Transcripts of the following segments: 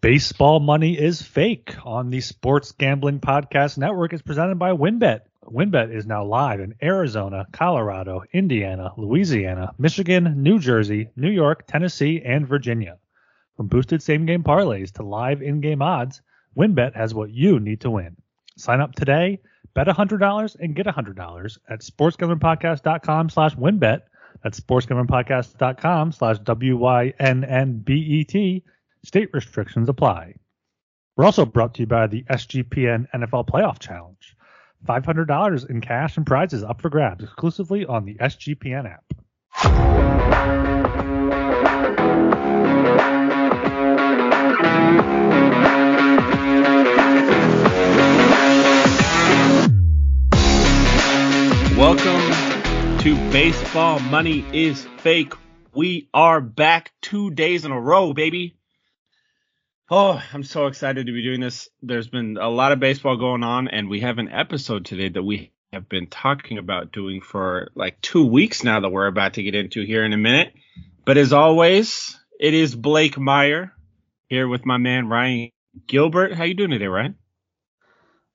Baseball Money is Fake on the Sports Gambling Podcast Network is presented by WynnBET. WynnBET is now live in Arizona, Colorado, Indiana, Louisiana, Michigan, New Jersey, New York, Tennessee, and Virginia. From boosted same game parlays to live in game odds, WynnBET has what you need to win. Sign up today, bet $100 and get $100 at sportsgamblingpodcast.com slash wynnbet. That's sportsgamblingpodcast.com slash W-Y-N-N-B-E-T. State restrictions apply. We're also brought to you by the SGPN NFL Playoff Challenge. $500 in cash and prizes up for grabs exclusively on the SGPN app. Welcome to Baseball Money is Fake. We are back two days in a row, baby. Oh, I'm so excited to be doing this. There's been a lot of baseball going on, and we have an episode today that we have been talking about doing for like two weeks now that we're about to get into here in a minute. But as always, it is Blake Meyer here with my man Ryan Gilbert. How you doing today, Ryan?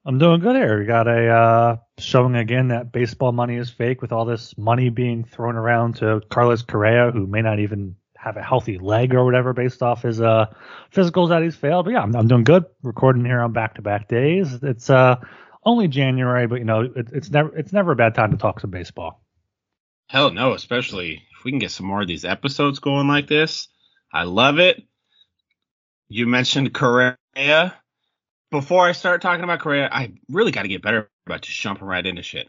I'm doing good here. We got a uh, showing again that baseball money is fake with all this money being thrown around to Carlos Correa, who may not even have a healthy leg or whatever based off his uh, physicals that he's failed. But yeah, I'm, I'm doing good. Recording here on back to back days. It's uh, only January, but you know it, it's never it's never a bad time to talk some baseball. Hell no, especially if we can get some more of these episodes going like this. I love it. You mentioned Correa before I start talking about Correa, I really got to get better about just jumping right into shit.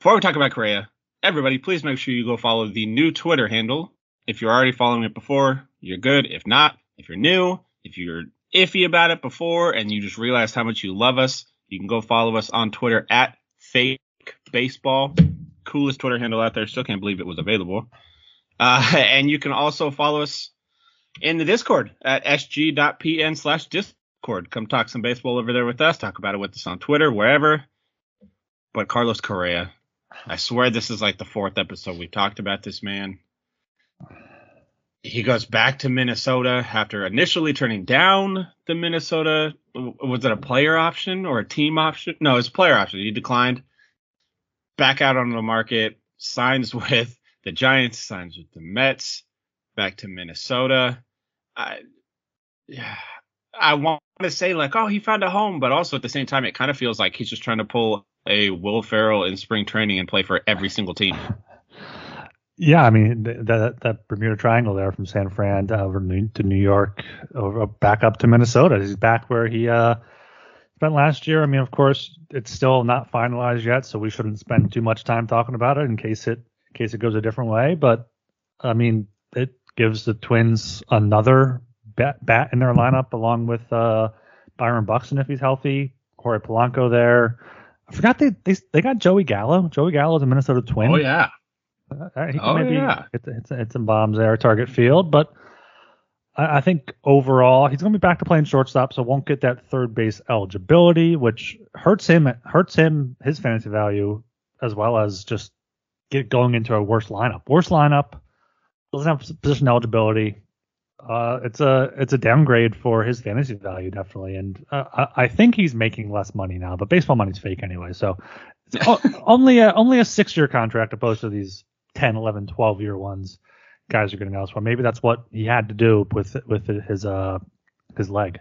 Before we talk about Correa, everybody, please make sure you go follow the new Twitter handle. If you're already following it before, you're good. If not, if you're new, if you're iffy about it before and you just realized how much you love us, you can go follow us on Twitter at fake baseball. Coolest Twitter handle out there. Still can't believe it was available. Uh, and you can also follow us in the Discord at sg.pn slash discord. Come talk some baseball over there with us. Talk about it with us on Twitter, wherever. But Carlos Correa, I swear this is like the fourth episode we talked about this man. He goes back to Minnesota after initially turning down the Minnesota. Was it a player option or a team option? No, it's a player option. He declined. Back out on the market. Signs with the Giants. Signs with the Mets. Back to Minnesota. I, yeah, I want to say like, oh, he found a home, but also at the same time, it kind of feels like he's just trying to pull a Will Ferrell in spring training and play for every single team. Yeah, I mean that that Bermuda Triangle there from San Fran over to New York, over back up to Minnesota. He's back where he uh, spent last year. I mean, of course, it's still not finalized yet, so we shouldn't spend too much time talking about it in case it in case it goes a different way. But I mean, it gives the Twins another bat, bat in their lineup along with uh, Byron Buxton if he's healthy. Jorge Polanco there. I forgot they, they they got Joey Gallo. Joey Gallo is a Minnesota Twin. Oh yeah. Uh, he oh, maybe yeah. hit, hit, hit, some bombs there, target field, but I, I think overall he's going to be back to playing shortstop, so won't get that third base eligibility, which hurts him hurts him his fantasy value as well as just get going into a worse lineup. Worse lineup doesn't have position eligibility uh, it's a it's a downgrade for his fantasy value definitely, and uh, I, I, think he's making less money now. But baseball money's fake anyway, so only a only a six year contract opposed to these 10, 11, 12 year ones guys are getting elsewhere. Maybe that's what he had to do with with his uh his leg.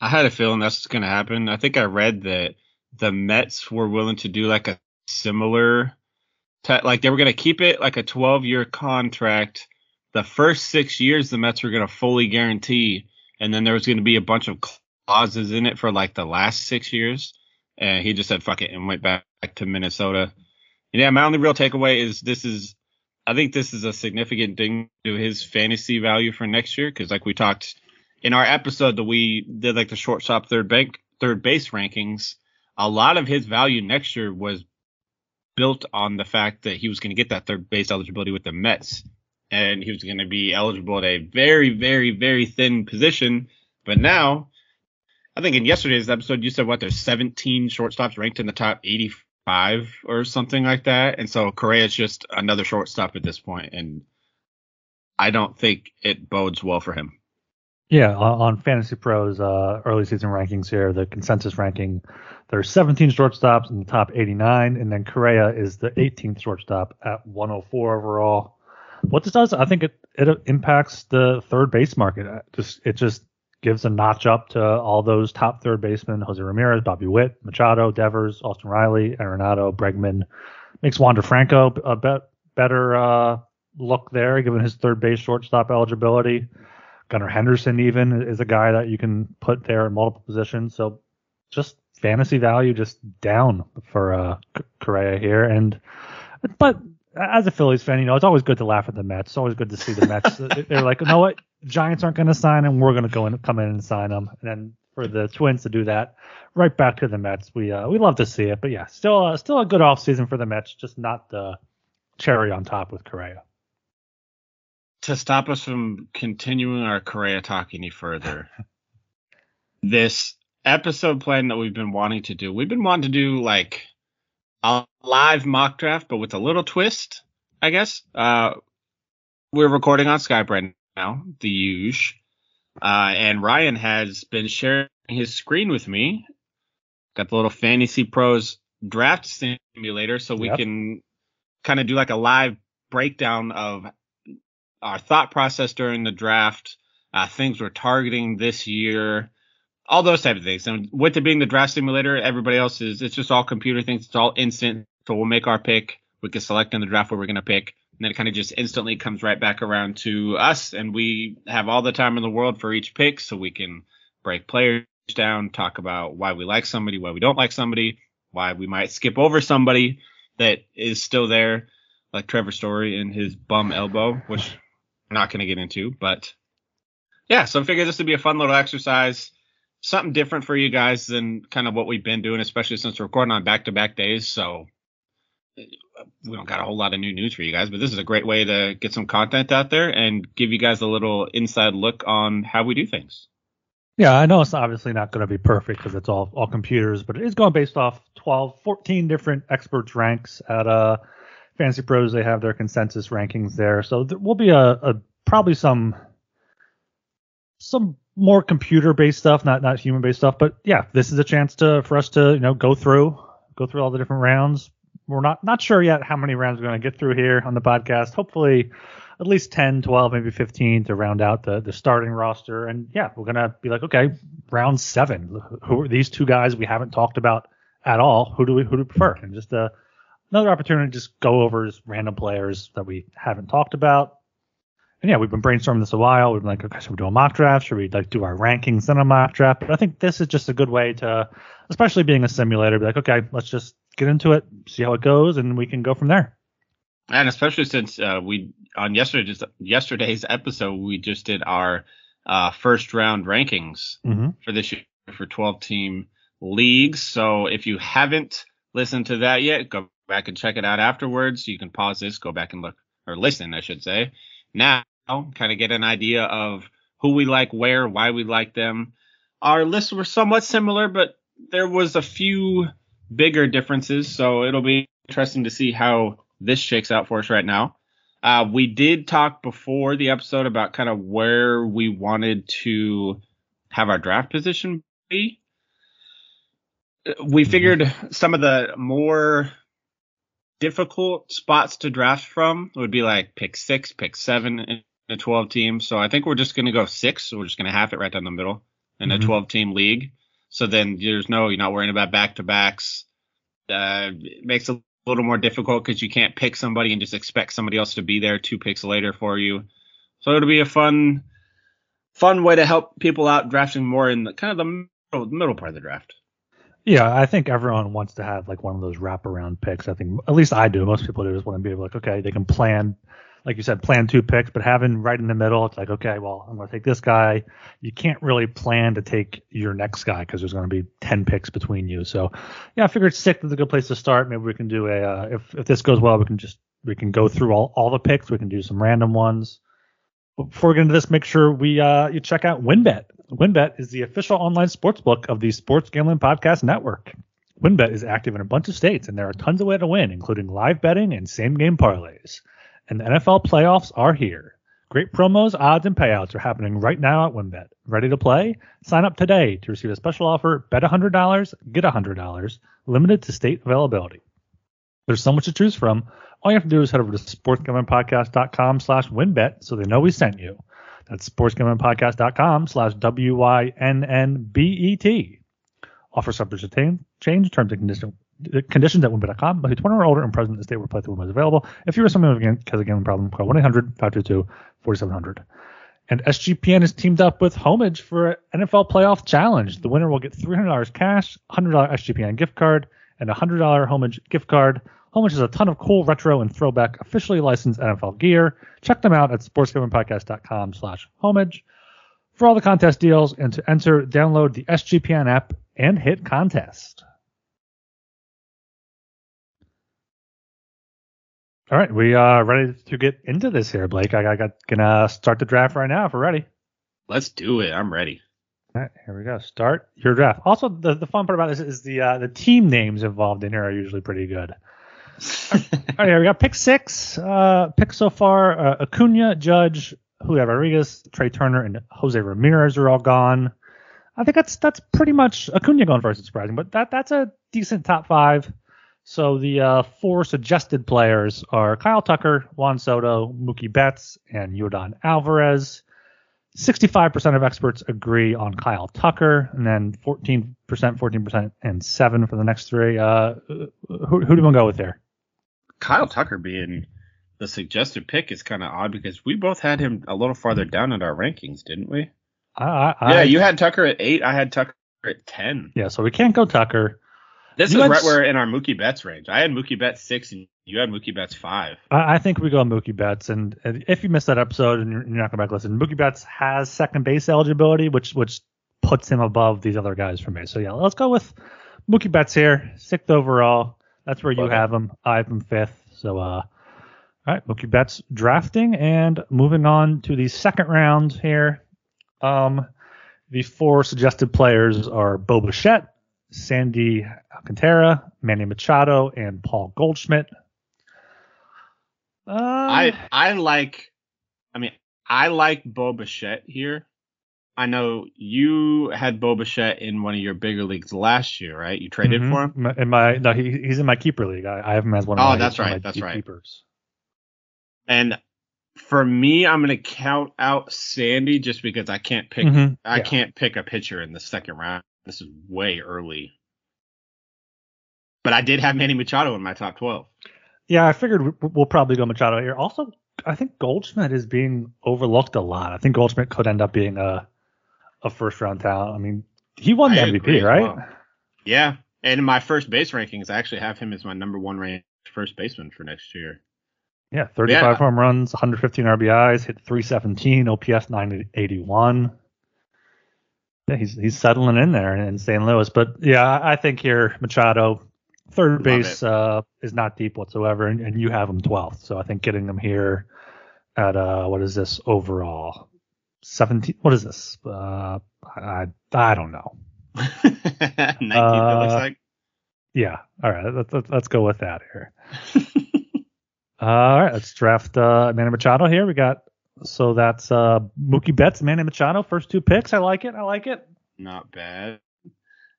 I had a feeling that's going to happen. I think I read that the Mets were willing to do like a similar, te- like they were going to keep it like a 12 year contract the first six years the Mets were going to fully guarantee, and then there was going to be a bunch of clauses in it for like the last six years. And he just said fuck it and went back to Minnesota. Yeah, my only real takeaway is this is, I think this is a significant thing to his fantasy value for next year because like we talked in our episode that we did like the shortstop third bank third base rankings, a lot of his value next year was built on the fact that he was going to get that third base eligibility with the Mets and he was going to be eligible at a very, very, very thin position. But now, I think in yesterday's episode, you said what there's 17 shortstops ranked in the top 85 or something like that, and so Correa is just another shortstop at this point, and I don't think it bodes well for him. Yeah, on, Fantasy Pros uh, early season rankings here, the consensus ranking, there's 17 shortstops in the top 89, and then Correa is the 18th shortstop at 104 overall. What this does, I think it it impacts the third base market. Just it just gives a notch up to all those top third basemen: Jose Ramirez, Bobby Witt, Machado, Devers, Austin Riley, Arenado, Bregman. Makes Wander Franco a bet, better uh, look there, given his third base shortstop eligibility. Gunnar Henderson even is a guy that you can put there in multiple positions. So just fantasy value just down for uh, Correa here. And but as a Phillies fan, you know it's always good to laugh at the Mets. It's always good to see the Mets. They're like, you know what, Giants aren't going to sign him. We're going to go and come in and sign him. And then for the Twins to do that, right back to the Mets. We uh, we love to see it. But yeah, still uh, still a good off season for the Mets. Just not the cherry on top with Correa to stop us from continuing our Correa talk any further, this episode plan that we've been wanting to do, we've been wanting to do like a live mock draft, but with a little twist, I guess. Uh, we're recording on Skype right now, the huge. Uh, and Ryan has been sharing his screen with me. Got the little Fantasy Pros draft simulator, so we yep. can kind of do like a live breakdown of our thought process during the draft, uh, things we're targeting this year, all those type of things. And with it being the draft simulator, everybody else is it's just all computer things. It's all instant. So we'll make our pick. We can select in the draft where we're gonna pick, and then it kind of just instantly comes right back around to us, and we have all the time in the world for each pick, so we can break players down, talk about why we like somebody, why we don't like somebody, why we might skip over somebody that is still there, like Trevor Story and his bum elbow, which we're not going to get into, but yeah, so I figured this would be a fun little exercise, something different for you guys than kind of what we've been doing, especially since recording on back to back days. So we don't got a whole lot of new news for you guys, but this is a great way to get some content out there and give you guys a little inside look on how we do things. Yeah, I know it's obviously not going to be perfect because it's all all computers, but it is going based off 12, 14 different experts ranks at uh Fantasy Pros, they have their consensus rankings there. So there will be a, a probably some some more computer based stuff, not not human based stuff. But yeah, this is a chance to for us to you know go through go through all the different rounds. We're not not sure yet how many rounds we're going to get through here on the podcast. Hopefully, at least 10, 12, maybe 15 to round out the the starting roster. And yeah, we're gonna be like, okay, round seven. Who are these two guys we haven't talked about at all? Who do we who do we prefer? And just uh another opportunity to just go over random players that we haven't talked about. And yeah, we've been brainstorming this a while. We've been like, okay, should we do a mock draft? Should we like do our rankings in a mock draft? But I think this is just a good way to, especially being a simulator, be like, okay, let's just get into it, see how it goes, and we can go from there. And especially since uh, we on yesterday's yesterday's episode, we just did our uh, first round rankings mm-hmm. for this year for 12 team leagues. So if you haven't listened to that yet, go back and check it out afterwards. You can pause this, go back and look, or listen, I should say. Now, kind of get an idea of who we like where, why we like them. Our lists were somewhat similar, but there was a few bigger differences, so it'll be interesting to see how this shakes out for us right now. Uh, we did talk before the episode about kind of where we wanted to have our draft position be. We mm-hmm. figured some of the more difficult spots to draft from would be like pick six, pick seven in a 12 team. So I think we're just going to go six. So we're just going to have it right down the middle in mm-hmm. a 12 team league. So then there's no, you're not worrying about back to backs. Uh, it makes it a little more difficult because you can't pick somebody and just expect somebody else to be there two picks later for you. So it'll be a fun, fun way to help people out drafting more in the kind of the middle, middle part of the draft. Yeah, I think everyone wants to have like one of those wraparound picks. I think at least I do. Most people do just want to be able like, okay, they can plan, like you said, plan two picks, but having right in the middle, it's like, okay, well, I'm going to take this guy. You can't really plan to take your next guy because there's going to be 10 picks between you. So, yeah, I figured six is a good place to start. Maybe we can do a, uh, if, if this goes well, we can just, we can go through all, all the picks. We can do some random ones. But before we get into this, make sure we, uh, you check out WynnBET. WynnBET is the official online sportsbook of the Sports Gambling Podcast Network. WynnBET is active in a bunch of states, and there are tons of ways to win, including live betting and same game parlays. And the NFL playoffs are here. Great promos, odds, and payouts are happening right now at WynnBET. Ready to play? Sign up today to receive a special offer. Bet $100, get $100, limited to state availability. There's so much to choose from. All you have to do is head over to sportsgamblingpodcast.com slash wynnbet so they know we sent you. That's sportsgamblingpodcast.com slash W-Y-N-N-B-E-T. Offer subject to change, terms and conditions conditions at wynnbet.com. But 21 or older and present in the state where playthrough was available. If you are someone who has a gambling problem, call 1-800-522-4700. And SGPN has teamed up with Homage for an NFL Playoff Challenge. The winner will get $300 cash, $100 SGPN gift card, and a $100 Homage gift card. Homage has a ton of cool retro and throwback officially licensed NFL gear. Check them out at sportsgamblingpodcast.com slash homage. For all the contest deals and to enter, download the SGPN app and hit contest. All right, we are ready to get into this here, Blake. I got gonna start the draft right now if we're ready. Let's do it. I'm ready. All right, here we go. Start your draft. Also, the, the fun part about this is the uh, the team names involved in here are usually pretty good. All right, here we got pick six. Uh, pick so far: uh, Acuna, Judge, Julio Rodriguez, Trea Turner, and Jose Ramirez are all gone. I think that's that's pretty much Acuna going first. It's surprising, but that that's a decent top five. So the uh, four suggested players are Kyle Tucker, Juan Soto, Mookie Betts, and Yordan Alvarez. 65% of experts agree on Kyle Tucker, and then 14%, 14%, and 7 for the next three. Uh, who, who do you want to go with there? Kyle Tucker being the suggested pick is kind of odd because we both had him a little farther down in our rankings, didn't we? I, I, yeah, you had Tucker at 8. I had Tucker at 10. Yeah, so we can't go Tucker. This you is right where in our Mookie Betts range. I had Mookie Betts six, and you had Mookie Betts five. I, I think we go Mookie Betts, and, and, if you missed that episode and you're, you're not going back listen, Mookie Betts has second base eligibility, which which puts him above these other guys for me. So yeah, let's go with Mookie Betts here, sixth overall. That's where you okay. have him. I have him fifth. So uh, all right, Mookie Betts drafting and moving on to the second round here. Um, the four suggested players are Bo Bichette, Sandy Alcantara, Manny Machado, and Paul Goldschmidt. Uh, I I like, I mean, I like Bo Bichette here. I know you had Bo Bichette in one of your bigger leagues last year, right? You traded mm-hmm. for him. In my no, he, he's in my keeper league. I, I have him as one of oh, my. Oh, that's right, that's right. Keepers. And for me, I'm gonna count out Sandy just because I can't pick. Mm-hmm. I yeah. can't pick a pitcher in the second round. This is way early. But I did have Manny Machado in my top 12. Yeah, I figured we'll probably go Machado here. Also, I think Goldschmidt is being overlooked a lot. I think Goldschmidt could end up being a a first round talent. I mean, he won the I MVP, right? Well. Yeah. And in my first base rankings, I actually have him as my number one ranked first baseman for next year. Yeah, 35 yeah. home runs, 115 RBIs, hit 317, OPS 981 yeah, he's he's settling in there in St. Louis. But yeah, I think here Machado, third base uh, is not deep whatsoever, and, and, you have him 12th. So I think getting him here at uh, what is this overall? 17. What is this? Uh, I I don't know. 19th, uh, looks like. Yeah. All right. Let's let's, let's go with that here. All right. Let's draft uh, Manny Machado here. We got so that's uh, Mookie Betts, Manny Machado, first two picks. I like it. I like it. Not bad.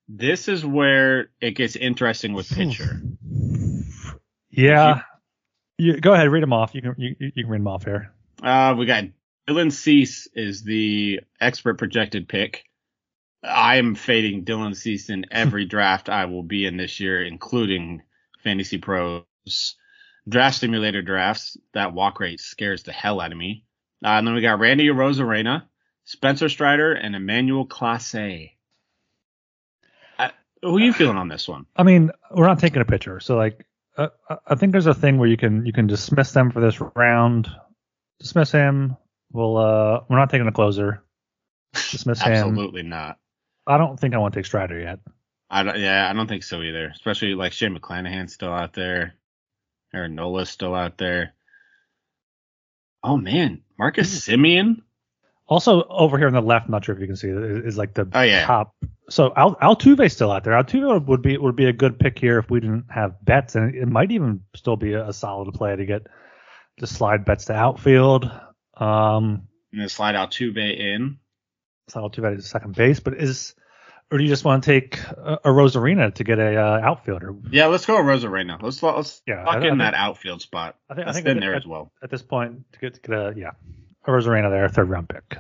This is where it gets interesting with pitcher. yeah. You, you, go ahead, read them off. You can you, you can read them off here. Uh, we got Dylan Cease is the expert projected pick. I am fading Dylan Cease in every draft I will be in this year, including Fantasy Pros. Draft simulator drafts, that walk rate scares the hell out of me. Uh, and then we got Randy Arozarena, Spencer Strider, and Emmanuel Clase. Uh, who are you feeling on this one? I mean, we're not taking a pitcher, so like, uh, I think there's a thing where you can you can dismiss them for this round. Dismiss him. We'll uh, we're not taking a closer. Dismiss Absolutely him. Absolutely not. I don't think I want to take Strider yet. I don't, yeah, I don't think so either. Especially like Shane McClanahan's still out there. Aaron Nola's still out there. Oh man, Marcus Semien. Also over here on the left, I'm not sure if you can see it, is like the oh, yeah. top. So Al, Altuve's still out there. Altuve would be would be a good pick here if we didn't have Betts, and it might even still be a, a solid play to get to slide Betts to outfield. Um, and then slide Altuve in. Slide Altuve to second base, but is or do you just want to take a, a Arozarena to get a uh, outfielder? Yeah, let's go Arozarena. Let's let's yeah, lock I, in I think, that outfield spot. I think I think in there at, as well. At this point, to get to get a yeah, Arozarena there, third round pick.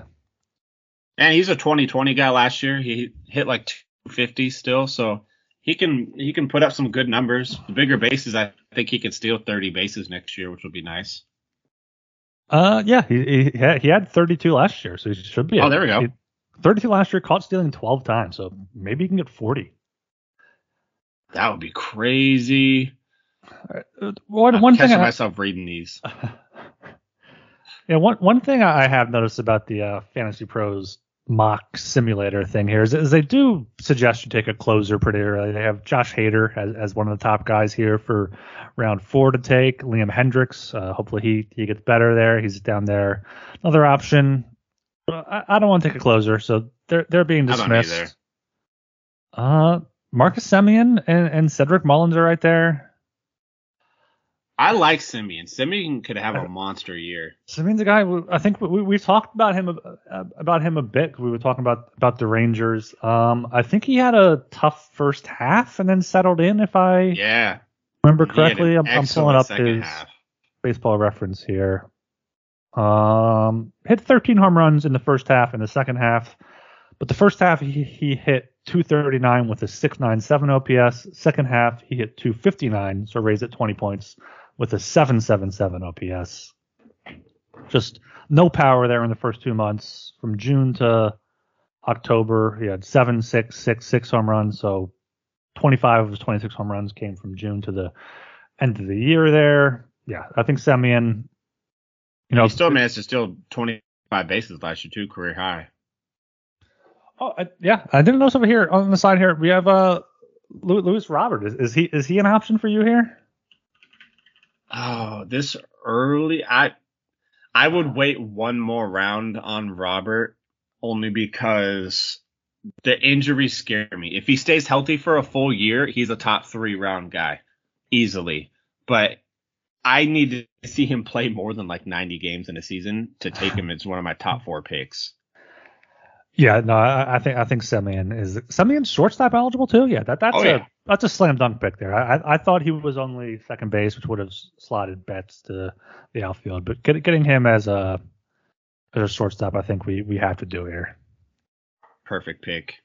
And he's a 2020 guy last year. He hit like 250 still, so he can he can put up some good numbers. The bigger bases, I think he can steal 30 bases next year, which would be nice. Uh, yeah, he he had, he had 32 last year, so he should be. Oh, there we go. He, 32 last year, caught stealing 12 times, so maybe he can get 40. That would be crazy. Uh, one, one thing I myself reading these. yeah, one one thing I have noticed about the uh, Fantasy Pros mock simulator thing here is, is, they do suggest you take a closer pretty early. They have Josh Hader as, as one of the top guys here for round four to take. Liam Hendriks, uh, hopefully he he gets better there. He's down there. Another option. I, I don't want to take a closer, so they're they're being dismissed. Uh, Marcus Semien and, and Cedric Mullins are right there. I like Semien. Semien could have a monster year. Semien's a guy. I think we we talked about him uh, about him a bit. We were talking about about the Rangers. Um, I think he had a tough first half and then settled in. If I yeah remember correctly, I'm, I'm, pulling up his half. baseball reference here. Um, hit 13 home runs in the first half and the second half, but the first half he, he hit 239 with a 697 OPS. Second half he hit 259, so raised it 20 points with a 777 OPS. Just no power there in the first two months. From June to October, he had seven, six, six, six home runs. So 25 of his 26 home runs came from June to the end of the year there. Yeah, I think Semien you know, he still managed to steal 25 bases last year too, career high. Oh I, yeah, I didn't notice over here on the side here we have uh Louis Robert. Is, is he is he an option for you here? Oh, this early, I I would wait one more round on Robert only because the injuries scare me. If he stays healthy for a full year, he's a top three round guy easily. But I need to see him play more than like 90 games in a season to take him as one of my top four picks. Yeah, no, I, I think I think Semien is Semien shortstop eligible too. Yeah, that that's oh, a yeah. that's a slam dunk pick there. I I thought he was only second base, which would have slotted Betts to the outfield, but get, getting him as a as a shortstop, I think we we have to do here. Perfect pick.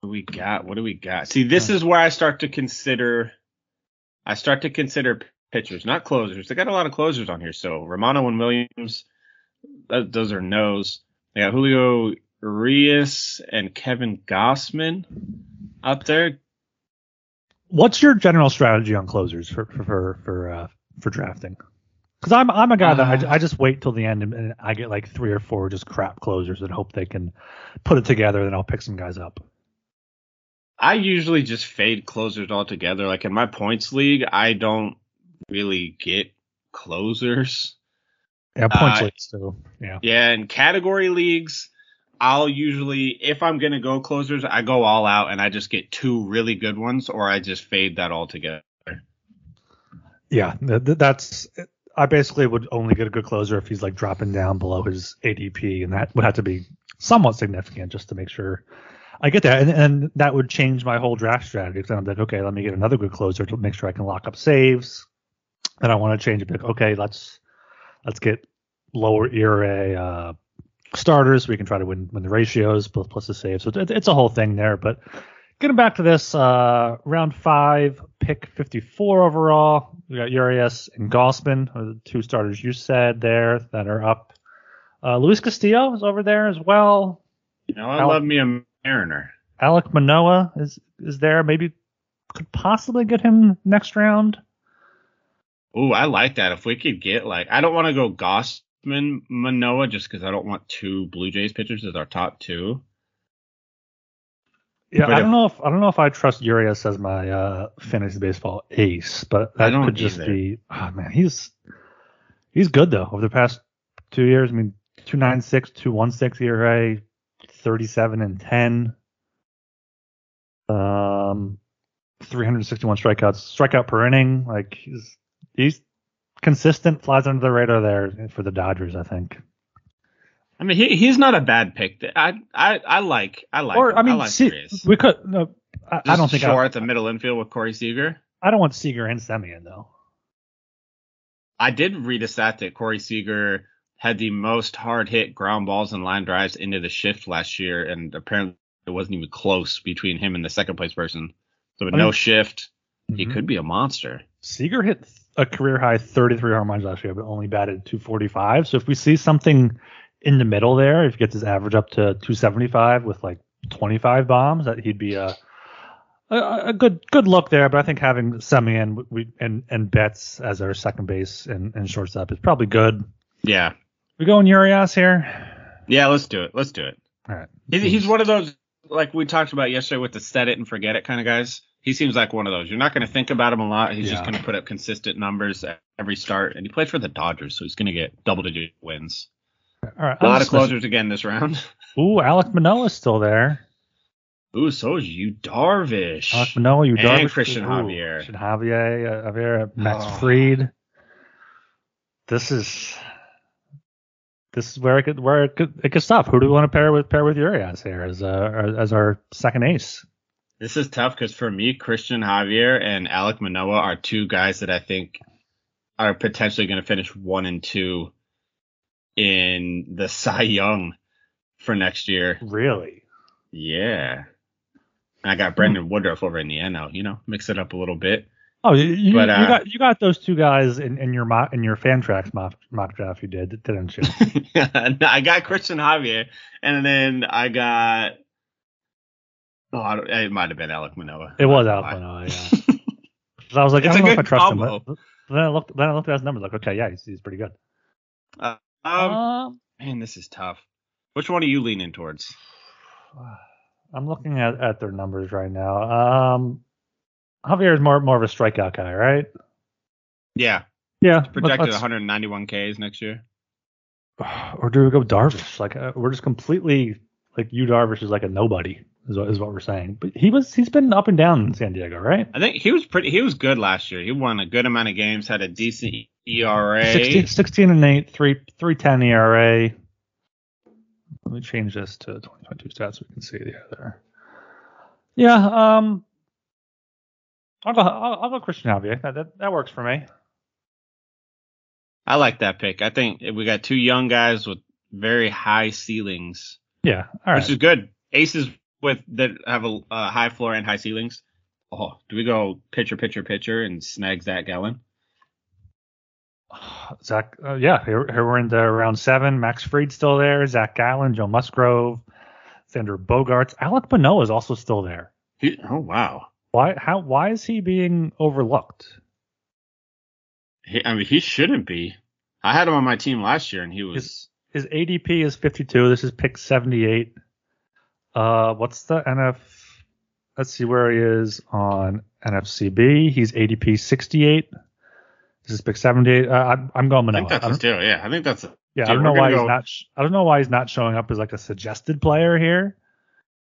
What do we got? What do we got? See, this is where I start to consider I start to consider pitchers, not closers. They got a lot of closers on here. So Romano and Williams, that, those are no's. They got Julio Urias and Kevin Gausman up there. What's your general strategy on closers for for for for, uh, for drafting? Because I'm I'm a guy that I, uh. I, just wait till the end and, and I get like three or four just crap closers and hope they can put it together. Then I'll pick some guys up. I usually just fade closers altogether. Like in my points league, I don't really get closers. Yeah, points uh, leagues too. Yeah. Yeah, in category leagues, I'll usually, if I'm gonna go closers, I go all out and I just get two really good ones, or I just fade that altogether. Yeah, that's. I basically would only get a good closer if he's like dropping down below his ADP, and that would have to be somewhat significant just to make sure I get that, and, and that would change my whole draft strategy. Because I'm like, okay, let me get another good closer to make sure I can lock up saves. And I want to change a Like, okay, let's let's get lower ERA uh, starters. We can try to win win the ratios plus plus the saves. So it's, it's a whole thing there. But getting back to this, uh, round five, pick 54 overall. We got Urias and Gausman, the two starters you said there that are up. Uh, Luis Castillo is over there as well. You know, I love me a Mariner. Alek Manoah is is there. Maybe could possibly get him next round. Ooh, I like that. If we could get like, I don't want to go Gausman Manoah just because I don't want two Blue Jays pitchers as our top two. Yeah, but I don't know if I don't know if I trust Urias as my uh, fantasy baseball ace, but that could just either. be. Oh man, he's he's good though over the past two years. I mean, two nine six, two one six ERA, 37 and 10. Um, 361 strikeouts, strikeout per inning. Like he's he's consistent, flies under the radar there for the Dodgers. I think. I mean, he he's not a bad pick. I I I like I like. Or him. I mean, like see, we could. No, I, I don't think short at the middle infield with Corey Seager. I don't want Seager and Semien though. I did read a stat that Corey Seager had the most hard hit ground balls and line drives into the shift last year, and apparently it wasn't even close between him and the second place person. So with I mean, no shift, mm-hmm. he could be a monster. Seager hit a career high 33 home runs last year, but only batted 245. So if we see something in the middle there, if he gets his average up to 275 with like 25 bombs, that he'd be a a, a good good look there. But I think having Semien we and and Betts as our second base and, and shortstop is probably good. Yeah. We going Urias here? Yeah, let's do it. Let's do it. All right. He's, he's one of those like we talked about yesterday with the set it and forget it kind of guys. He seems like one of those. You're not going to think about him a lot. He's yeah. just going to put up consistent numbers every start, and he plays for the Dodgers, so he's going to get double digit wins. All right, a lot of closers again this round. Ooh, Alek Manoah's still there. Ooh, so is Yu Darvish. Manoah, Yu Darvish. And Christian Ooh, Javier. Christian Javier, uh, Javier, Max oh. Fried. This is this is where it could where it could it could stop. Who do we want to pair with pair with Urias here as uh as our second ace? This is tough because for me, Christian Javier and Alek Manoah are two guys that I think are potentially going to finish one and two in the Cy Young for next year. Really? Yeah. I got Brandon Woodruff over in the end now. You know, mix it up a little bit. Oh, you, but, uh, you got you got those two guys in, in your mock in your Fantrax mock, mock draft you did, didn't you? I got Christian Javier, and then I got oh, it might have been Alek Manoah. It was Alek Manoah, yeah. I was like, it's I don't know if I trust combo. him. But then I looked then I looked at his numbers, like, okay, yeah, he's, he's pretty good. Uh, um, um, man, this is tough. Which one are you leaning towards? I'm looking at, at their numbers right now. Um, Javier is more more of a strikeout guy, right? Yeah. Yeah. projected 191 Ks next year. Or do we go Darvish? Like uh, we're just completely like Yu Darvish is like a nobody is what, is what we're saying. But he was he's been up and down in San Diego, right? I think he was pretty he was good last year. He won a good amount of games, had a decent ERA. 16, 16 and 8, 3 310 ERA. Let me change this to 2022 stats so we can see the other. Yeah, um I'll go. I'll, I'll go Christian Javier. That, that, that works for me. I like that pick. I think we got two young guys with very high ceilings. Yeah, all right. Which is good. Aces with that have a high floor and high ceilings. Oh, do we go pitcher, pitcher, pitcher, and snag Zach Gallen? Zach, uh, yeah, here, here, we're in the round seven. Max Fried still there. Zach Gallen, Joe Musgrove, Xander Bogaerts, Alek Manoah is also still there. He, oh wow. Why? How? Why is he being overlooked? He, I mean, he shouldn't be. I had him on my team last year, and he was. His, his ADP is 52. This is pick 78. Uh, what's the NF? Let's see where he is on NFCB. He's ADP 68. This is pick 78. Uh, I'm, I'm going Manoah. I think that's still, yeah. I think that's. A, yeah, dude, I don't know why go, he's not. I don't know why he's not showing up as like a suggested player here.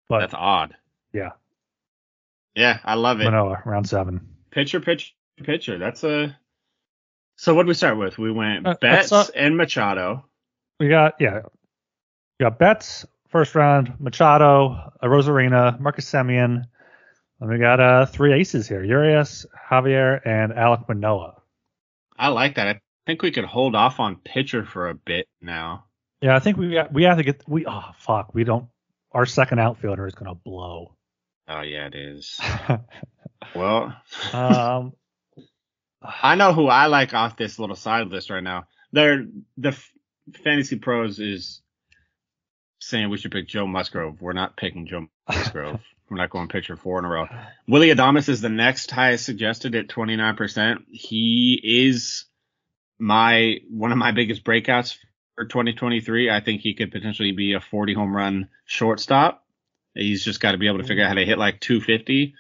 But that's odd. Yeah, yeah, I love it. Manoah, round seven. Pitcher, pitcher, pitcher. That's a. So what did we start with? We went uh, Betts and Machado. We got yeah, we got Betts first round, Machado, Arozarena, Marcus Semien. And we got uh three aces here: Urias, Javier, and Alek Manoah. I like that. I think we could hold off on pitcher for a bit now. Yeah, I think we got, we have to get we oh fuck we don't our second outfielder is gonna blow. Oh yeah, it is. well, um, I know who I like off this little side list right now. They're the fantasy pros is saying we should pick Joe Musgrove. We're not picking Joe Musgrove. We're not going pitcher four in a row. Willy Adames is the next highest suggested at 29%. He is my one of my biggest breakouts for 2023. I think he could potentially be a 40 home run shortstop. He's just got to be able to figure out how to hit like 250.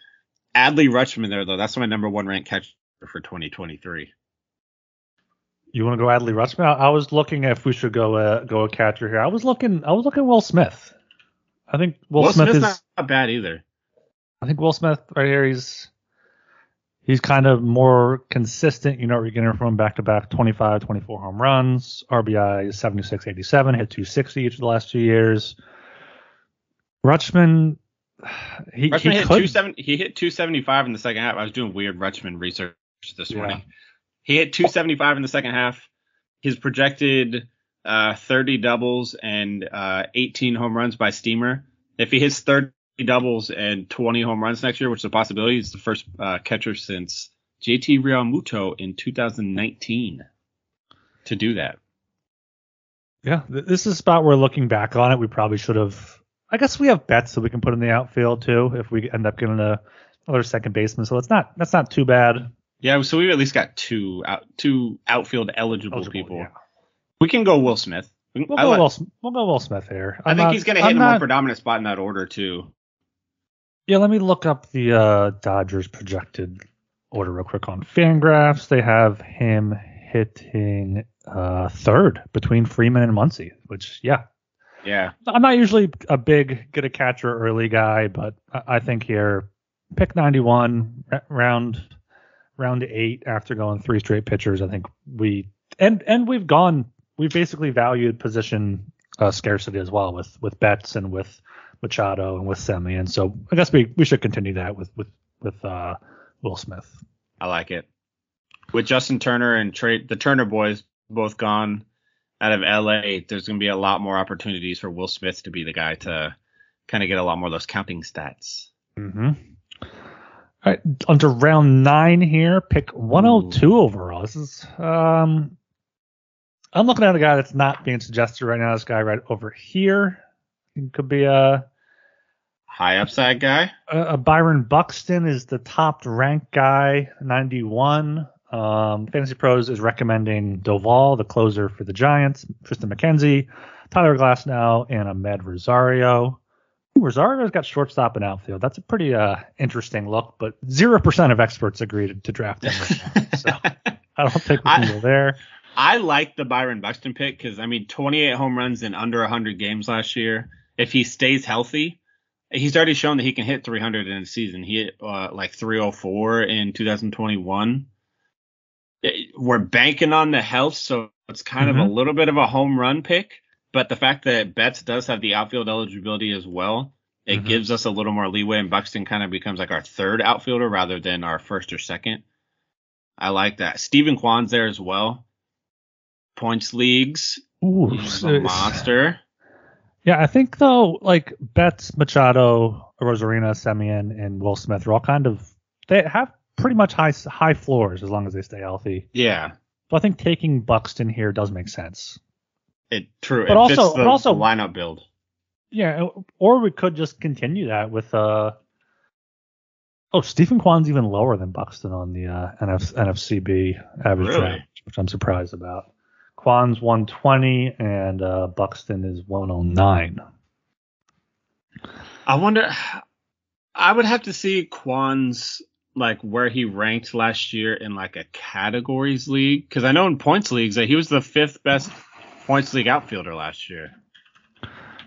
Adley Rutschman there though. That's my number one ranked catcher for 2023. You want to go Adley Rutschman? I was looking if we should go uh, go a catcher here. I was looking. I was looking Will Smith. I think Will, Will Smith Smith's is not bad either. I think Will Smith right here. He's he's kind of more consistent. You know, what you're getting from back to back 25, 24 home runs, RBI 76, 87, hit 260 each of the last two years. Rutschman, he, Rutschman he hit, could, 270, he hit 275 in the second half. I was doing weird Rutschman research this yeah. morning. He hit 275 in the second half. His projected uh, 30 doubles and uh, 18 home runs by Steamer. If he hits 30 doubles and 20 home runs next year, which is a possibility, he's the first uh, catcher since JT Realmuto in 2019 to do that. Yeah, this is a spot where looking back on it, we probably should have. I guess we have Betts that we can put in the outfield too if we end up getting a another second baseman. So it's not that's not too bad. Yeah, so we've at least got two out two outfield eligible, eligible people. Yeah. We can go Will Smith. We'll go, Will, we'll go Will Smith here. I'm i think not, he's going to hit I'm a not, more predominant spot in that order too. Yeah, let me look up the uh, Dodgers projected order real quick on Fangraphs. They have him hitting uh, third between Freeman and Muncy, which yeah, yeah. I'm not usually a big get a catcher early guy, but I think here pick 91 round round eight after going three straight pitchers. I think we and and we've gone we've basically valued position uh, scarcity as well with with Betts and with Machado and with Semien. So I guess we we should continue that with with with uh, Will Smith. I like it. With Justin Turner and Trea, the Turner boys both gone out of LA, there's going to be a lot more opportunities for Will Smith to be the guy to kind of get a lot more of those counting stats. Mm-hmm. All right, onto round nine here. Pick 102 Ooh. overall. This is um, I'm looking at a guy that's not being suggested right now. This guy right over here it could be a high upside guy. A, a Byron Buxton is the top ranked guy, 91. Um, Fantasy Pros is recommending Doval, the closer for the Giants, Triston McKenzie, Tyler Glasnow, and Amed Rosario. Rosario's got shortstop and outfield. That's a pretty uh, interesting look, but zero percent of experts agreed to draft him. Right now, so I don't think we can go there. I like the Byron Buxton pick because I mean, 28 home runs in under 100 games last year. If he stays healthy, he's already shown that he can hit 300 in a season. He hit uh, like 304 in 2021. We're banking on the health, so it's kind mm-hmm. of a little bit of a home run pick. But the fact that Betts does have the outfield eligibility as well, it mm-hmm. gives us a little more leeway, and Buxton kind of becomes like our third outfielder rather than our first or second. I like that. Steven Kwan's there as well points leagues. Ooh, He's a monster. Yeah, I think though, like Betts, Machado, Arozarena, Semien, and Will Smith are all kind of they have pretty much high high floors as long as they stay healthy. Yeah. So I think taking Buxton here does make sense. It true. But it also, the, also the lineup build. Yeah, or we could just continue that with uh. Oh, Steven Kwan's even lower than Buxton on the uh, NF, NFCB average really? draft, which I'm surprised about. Kwan's 120 and uh, Buxton is 109. I wonder. I would have to see Kwan's like where he ranked last year in like a categories league because I know in points leagues that he was the fifth best points league outfielder last year.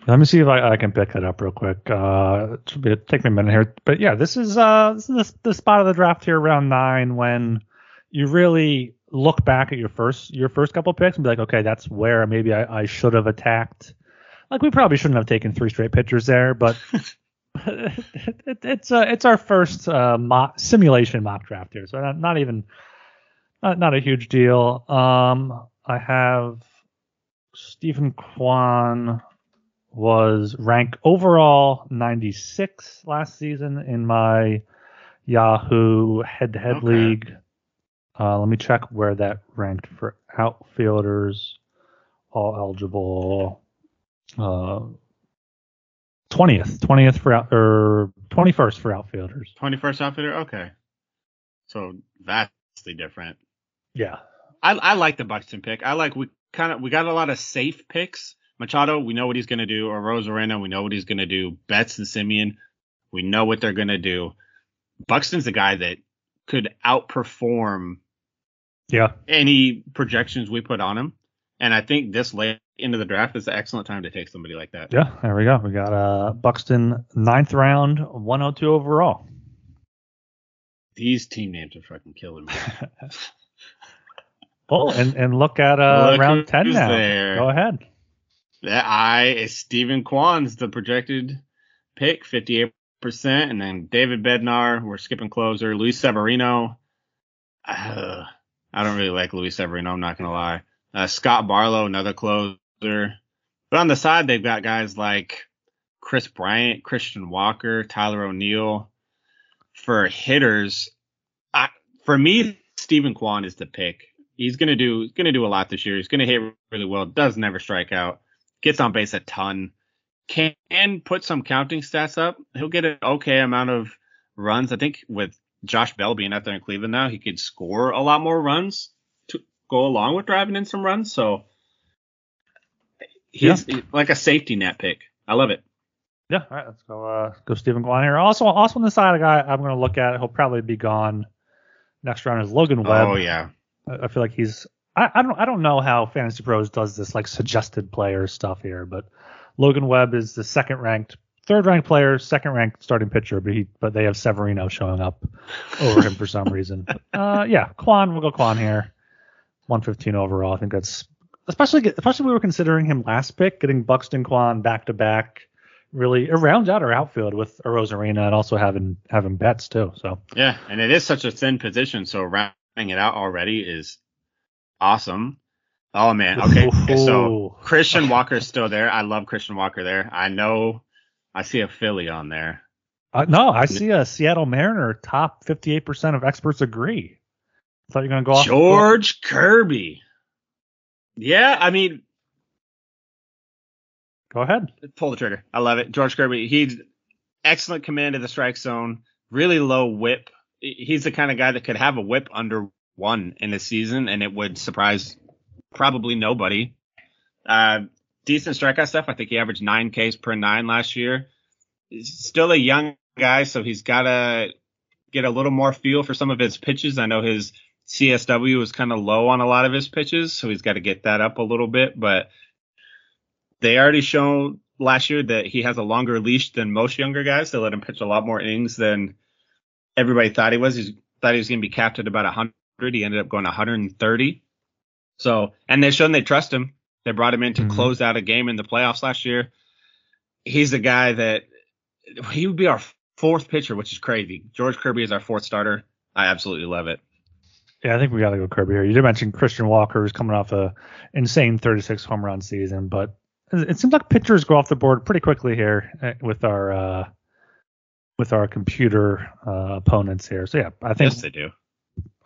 Let me see if I, I can pick that up real quick. Uh, it take me a minute here, but yeah, this is uh this is the, spot of the draft here around nine when you really look back at your first your first couple picks and be like, okay, that's where maybe I, I should have attacked. Like we probably shouldn't have taken three straight pitchers there, but it, it, it's uh, it's our first uh, mock, simulation mock draft here, so not, not even not, not a huge deal. Um, I have Steven Kwan was ranked overall 96 last season in my Yahoo head-to-head league. Uh, let me check where that ranked for outfielders, all eligible. Uh, 20th, 20th for out, or 21st for outfielders. 21st outfielder, okay. So vastly different. Yeah. I, I like the Buxton pick. I like we kind of we got a lot of safe picks. Machado, we know what he's gonna do. Or Arozarena, we know what he's gonna do. Betts and Semien, we know what they're gonna do. Buxton's the guy that could outperform yeah any projections we put on him. And I think this late into the draft is an excellent time to take somebody like that. Yeah, there we go. We got uh Buxton ninth round, 102 overall. These team names are fucking killing me. well, and and look at uh, look round ten now. There. Go ahead. That I is Steven Kwan's the projected pick, fifty eight percent, and then David Bednar. We're skipping closer. Luis Severino. Uh, I don't really like Luis Severino. I'm not gonna lie. Uh, Scott Barlow, another closer. But on the side, they've got guys like Kris Bryant, Christian Walker, Tyler O'Neill. For hitters, I, for me, Steven Kwan is the pick. He's gonna do gonna do a lot this year. He's gonna hit really well. Does never strike out. Gets on base a ton. Can put some counting stats up. He'll get an okay amount of runs. I think with Josh Bell being out there in Cleveland now, he could score a lot more runs to go along with driving in some runs. So he's yeah. like a safety net pick. I love it. Yeah, all right, let's go. Uh, go Steven Kwan here. Also, also on the side, a guy I'm going to look at. He'll probably be gone next round is Logan Webb. Oh yeah. I, feel like he's. I, I don't. I don't know how Fantasy Pros does this like suggested player stuff here, but Logan Webb is the second ranked, third ranked player, second ranked starting pitcher, but he, but they have Severino showing up over him for some reason. Uh, yeah, Kwan. We'll go Kwan here. 115 overall. I think that's especially especially we were considering him last pick, getting Buxton Kwan back to back really it rounds out our outfield with Arozarena and also having having Betts too. So yeah, and it is such a thin position, so rounding it out already is awesome. Oh man, okay. so Christian Walker's still there. I love Christian Walker there. I know. I see a Philly on there. Uh, no, I see a Seattle Mariner top 58% of experts agree. I thought you were going to go off. George Kirby. Yeah, I mean, Go ahead. Pull the trigger. I love it. George Kirby, he's excellent command of the strike zone, really low whip. He's the kind of guy that could have a whip under one in a season and it would surprise probably nobody. Uh, decent strikeout stuff. I think he averaged nine Ks per nine last year. He's still a young guy, so he's got to get a little more feel for some of his pitches. I know his CSW was kind of low on a lot of his pitches, so he's got to get that up a little bit. But they already shown last year that he has a longer leash than most younger guys. They let him pitch a lot more innings than everybody thought he was. He thought he was going to be capped at about 100. He ended up going 130. So, and they shown they trust him. They brought him in to mm-hmm. close out a game in the playoffs last year. He's a guy that he would be our fourth pitcher, which is crazy. George Kirby is our fourth starter. I absolutely love it. Yeah, I think we got to go Kirby here. You did mention Christian Walker is coming off a insane 36 home run season, but it seems like pitchers go off the board pretty quickly here eh, with our uh, with our computer uh, opponents here. So yeah, I think yes, they do.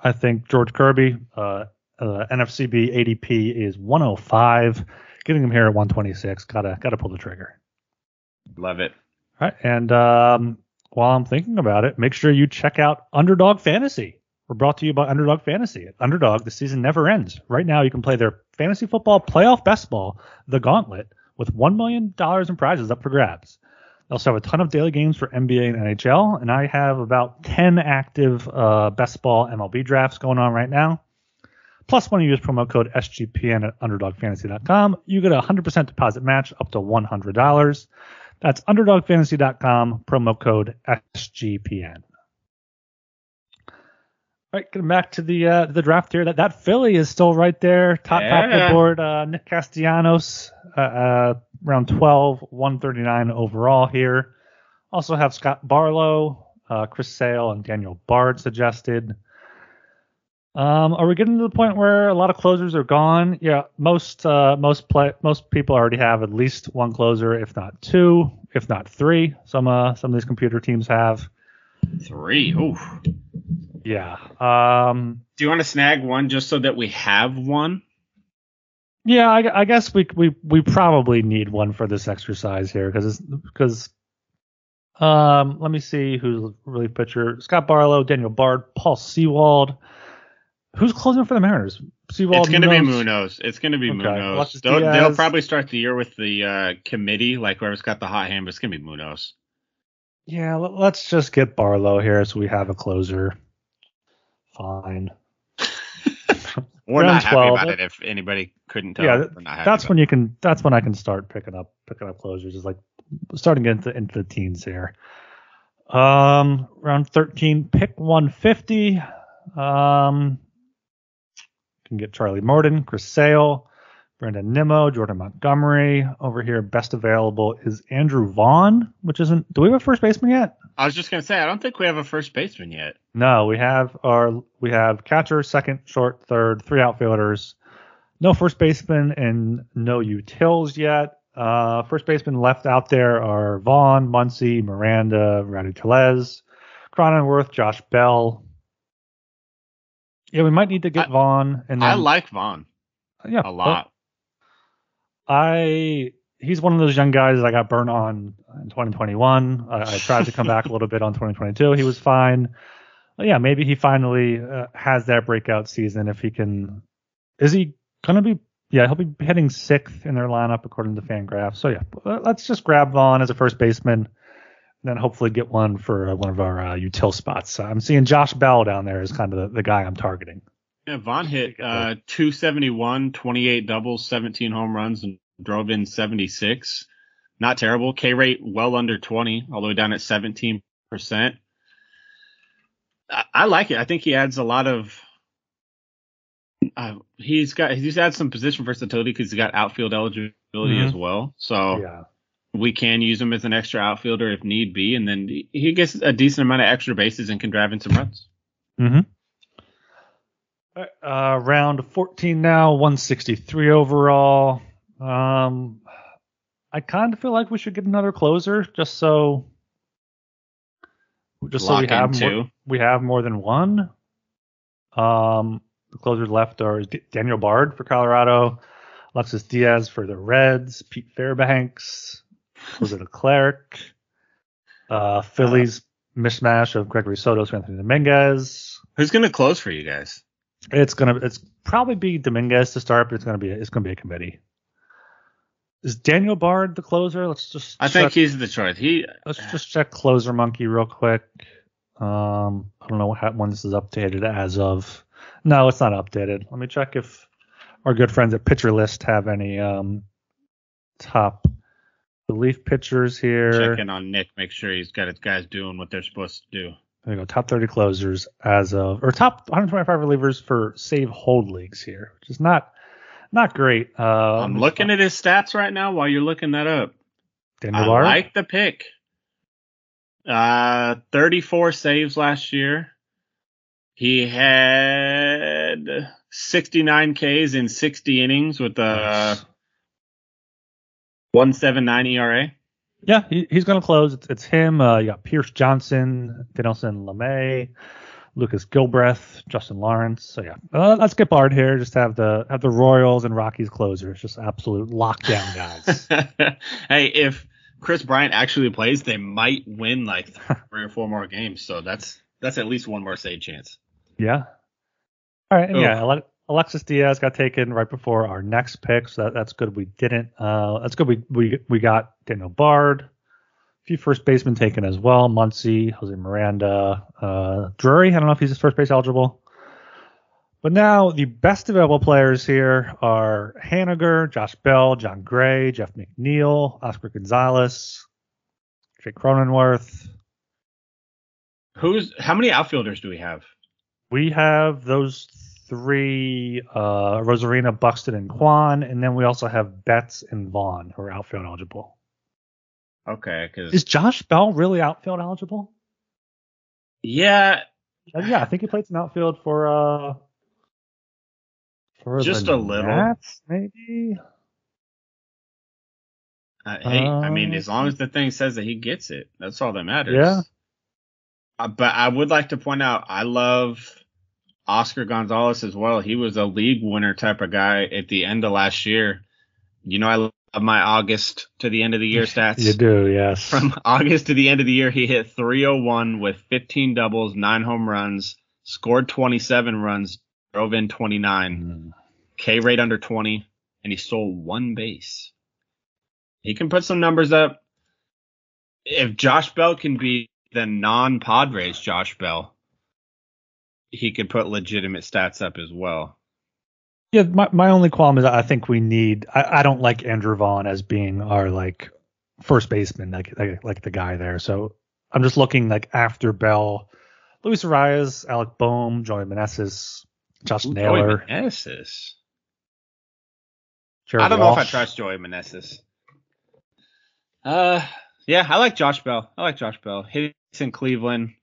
I think George Kirby, uh, uh NFBC ADP is 105. Getting him here at 126, gotta gotta pull the trigger. Love it. All right, and um, while I'm thinking about it, make sure you check out Underdog Fantasy. We're brought to you by Underdog Fantasy. At Underdog, the season never ends. Right now, you can play their fantasy football playoff best ball, the Gauntlet, with $1 million in prizes up for grabs. They also have a ton of daily games for NBA and NHL, and I have about 10 active uh, best ball MLB drafts going on right now. Plus, when you use promo code SGPN at UnderdogFantasy.com, you get a 100% deposit match up to $100. That's UnderdogFantasy.com, promo code SGPN. All right, getting back to the uh, the draft here. That that Philly is still right there, top yeah. top of the board. Uh, Nick Castellanos, uh, uh, around 12, 139 overall here. Also have Scott Barlow, uh, Chris Sale, and Daniel Bard suggested. Um, are we getting to the point where a lot of closers are gone? Yeah, most uh, most play most people already have at least one closer, if not two, if not three. Some uh, some of these computer teams have three. Ooh. Yeah. Um, Do you want to snag one just so that we have one? Yeah, I, I guess we we we probably need one for this exercise here because because um let me see who's really pitcher Scott Barlow, Daniel Bard, Paul Sewald. Who's closing for the Mariners? Sewald. It's going to be Munoz. It's going to be okay. Munoz. They'll, they'll, probably start the year with the uh, committee, like whoever's got the hot hand, but it's going to be Munoz. Yeah, let's just get Barlow here so we have a closer. Fine. we're not 12, happy about it. If anybody couldn't tell, yeah, that's when you can. That's when I can start picking up picking up closers. Is like starting into into the teens here. Um, round 13, pick 150. Um, can get Charlie Morton, Chris Sale, Brandon Nimmo, Jordan Montgomery. Over here, best available is Andrew Vaughn, which isn't. Do we have a first baseman yet? I was just gonna say I don't think we have a first baseman yet. No, we have our we have catcher, second, short, third, three outfielders. No first baseman and no utils yet. Uh, first baseman left out there are Vaughn, Muncy, Miranda, Rowdy Tellez, Cronenworth, Josh Bell. Yeah, we might need to get I, Vaughn. And then, I like Vaughn. Yeah, a lot. I he's one of those young guys that I got burned on in 2021. I, I tried to come back a little bit on 2022. He was fine. yeah, maybe he finally uh, has that breakout season if he can. Is he gonna be? Yeah, he'll be hitting sixth in their lineup according to Fangraphs. So yeah, let's just grab Vaughn as a first baseman, and then hopefully get one for uh, one of our uh, util spots. I'm seeing Josh Bell down there as kind of the, the guy I'm targeting. Yeah, Vaughn hit uh, 271, 28 doubles, 17 home runs, and drove in 76. Not terrible. K rate well under 20, all the way down at 17%. I, I like it. I think he adds a lot of. Uh, he's got he's had some position versatility because he's got outfield eligibility mm-hmm. as well. So yeah. we can use him as an extra outfielder if need be, and then he gets a decent amount of extra bases and can drive in some runs. Mm-hmm. Uh, round 14 now, 163 overall. Um, I kind of feel like we should get another closer just so just Lock so we have more, we have more than one. Um, the closers left are Daniel Bard for Colorado, Alexis Diaz for the Reds, Pete Fairbanks, Jose Leclerc, uh, Phillies uh, mishmash of Gregory Soto, Anthony Dominguez. Who's gonna close for you guys? It's gonna it's probably be Dominguez to start, but it's gonna be it's gonna be a committee. Is Daniel Bard the closer? Let's just. I check. think he's the choice. He. Let's just check Closer Monkey real quick. Um, I don't know what, when this is updated as of. No, it's not updated. Let me check if our good friends at Pitcher List have any um top relief pitchers here. Checking on Nick. Make sure he's got his guys doing what they're supposed to do. There you go. Top 30 closers as of, or top 125 relievers for save hold leagues here, which is not not great. Uh, I'm looking at his stats right now while you're looking that up. Daniel I like the pick. Uh, 34 saves last year. He had 69 Ks in 60 innings with a 179 ERA. Yeah, he, he's going to close. It's, it's him. Uh, you got Pierce Johnson, Dinelson Lamet, Lucas Gilbreath, Justin Lawrence. So yeah, uh, let's get Bard here. Just have the have the Royals and Rockies closers. Just absolute lockdown guys. hey, if Kris Bryant actually plays, they might win like three or four more games. So that's that's at least one more save chance. Yeah. All right. Yeah, Alexis Diaz got taken right before our next pick, so that, that's good. We didn't. Uh, that's good. We we we got Daniel Bard a few first basemen taken as well. Muncy, Jose Miranda, uh, Drury. I don't know if he's first base eligible. But now the best available players here are Haniger, Josh Bell, John Gray, Jeff McNeil, Oscar Gonzalez, Jake Cronenworth. Who's how many outfielders do we have? We have those three, uh, Arozarena, Buxton, and Kwan, and then we also have Betts and Vaughn who are outfield eligible. Okay, because is Josh Bell really outfield eligible? Yeah. Uh, yeah, I think he played some outfield for uh for just a little, Nats, maybe. Uh, hey, uh, I mean, as long as the thing says that he gets it, that's all that matters. Yeah. Uh, but I would like to point out, I love Oscar Gonzalez as well. He was a league winner type of guy at the end of last year. You know, I love my August to the end of the year stats. You do, yes. From August to the end of the year, he hit 301 with 15 doubles, nine home runs, scored 27 runs, drove in 29, mm. K rate under 20, and he stole one base. He can put some numbers up. If Josh Bell can be the non Padres Josh Bell, he could put legitimate stats up as well. Yeah, my, my only qualm is I think we need. I, I don't like Andrew Vaughn as being our like first baseman, like like, like the guy there. So I'm just looking like after Bell, Luis Arraez, Alec Bohm, Joey Meneses, Josh Ooh, Naylor. Joey Meneses. I don't Walsh. know if I trust Joey Meneses. Uh, yeah, I like Josh Bell. I like Josh Bell. He's in Cleveland.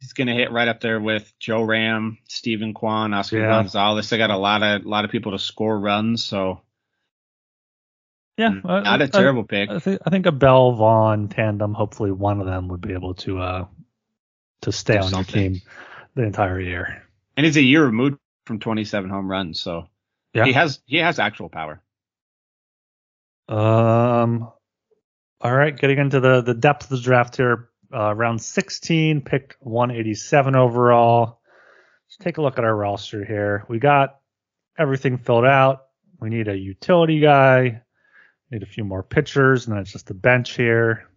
He's gonna hit right up there with Joe Ram, Steven Kwan, Oscar yeah. Gonzalez. They got a lot of a lot of people to score runs, so yeah, mm, not a terrible pick. I think, I think a Bell Vaughn tandem. Hopefully, one of them would be able to uh to stay Do on something. your team the entire year. And he's a year removed from 27 home runs, so yeah. he has he has actual power. Um, all right, getting into the the depth of the draft here. Uh, round 16, picked 187 overall. Let's take a look at our roster here. We got everything filled out. We need a utility guy. Need a few more pitchers, and then it's just the bench here.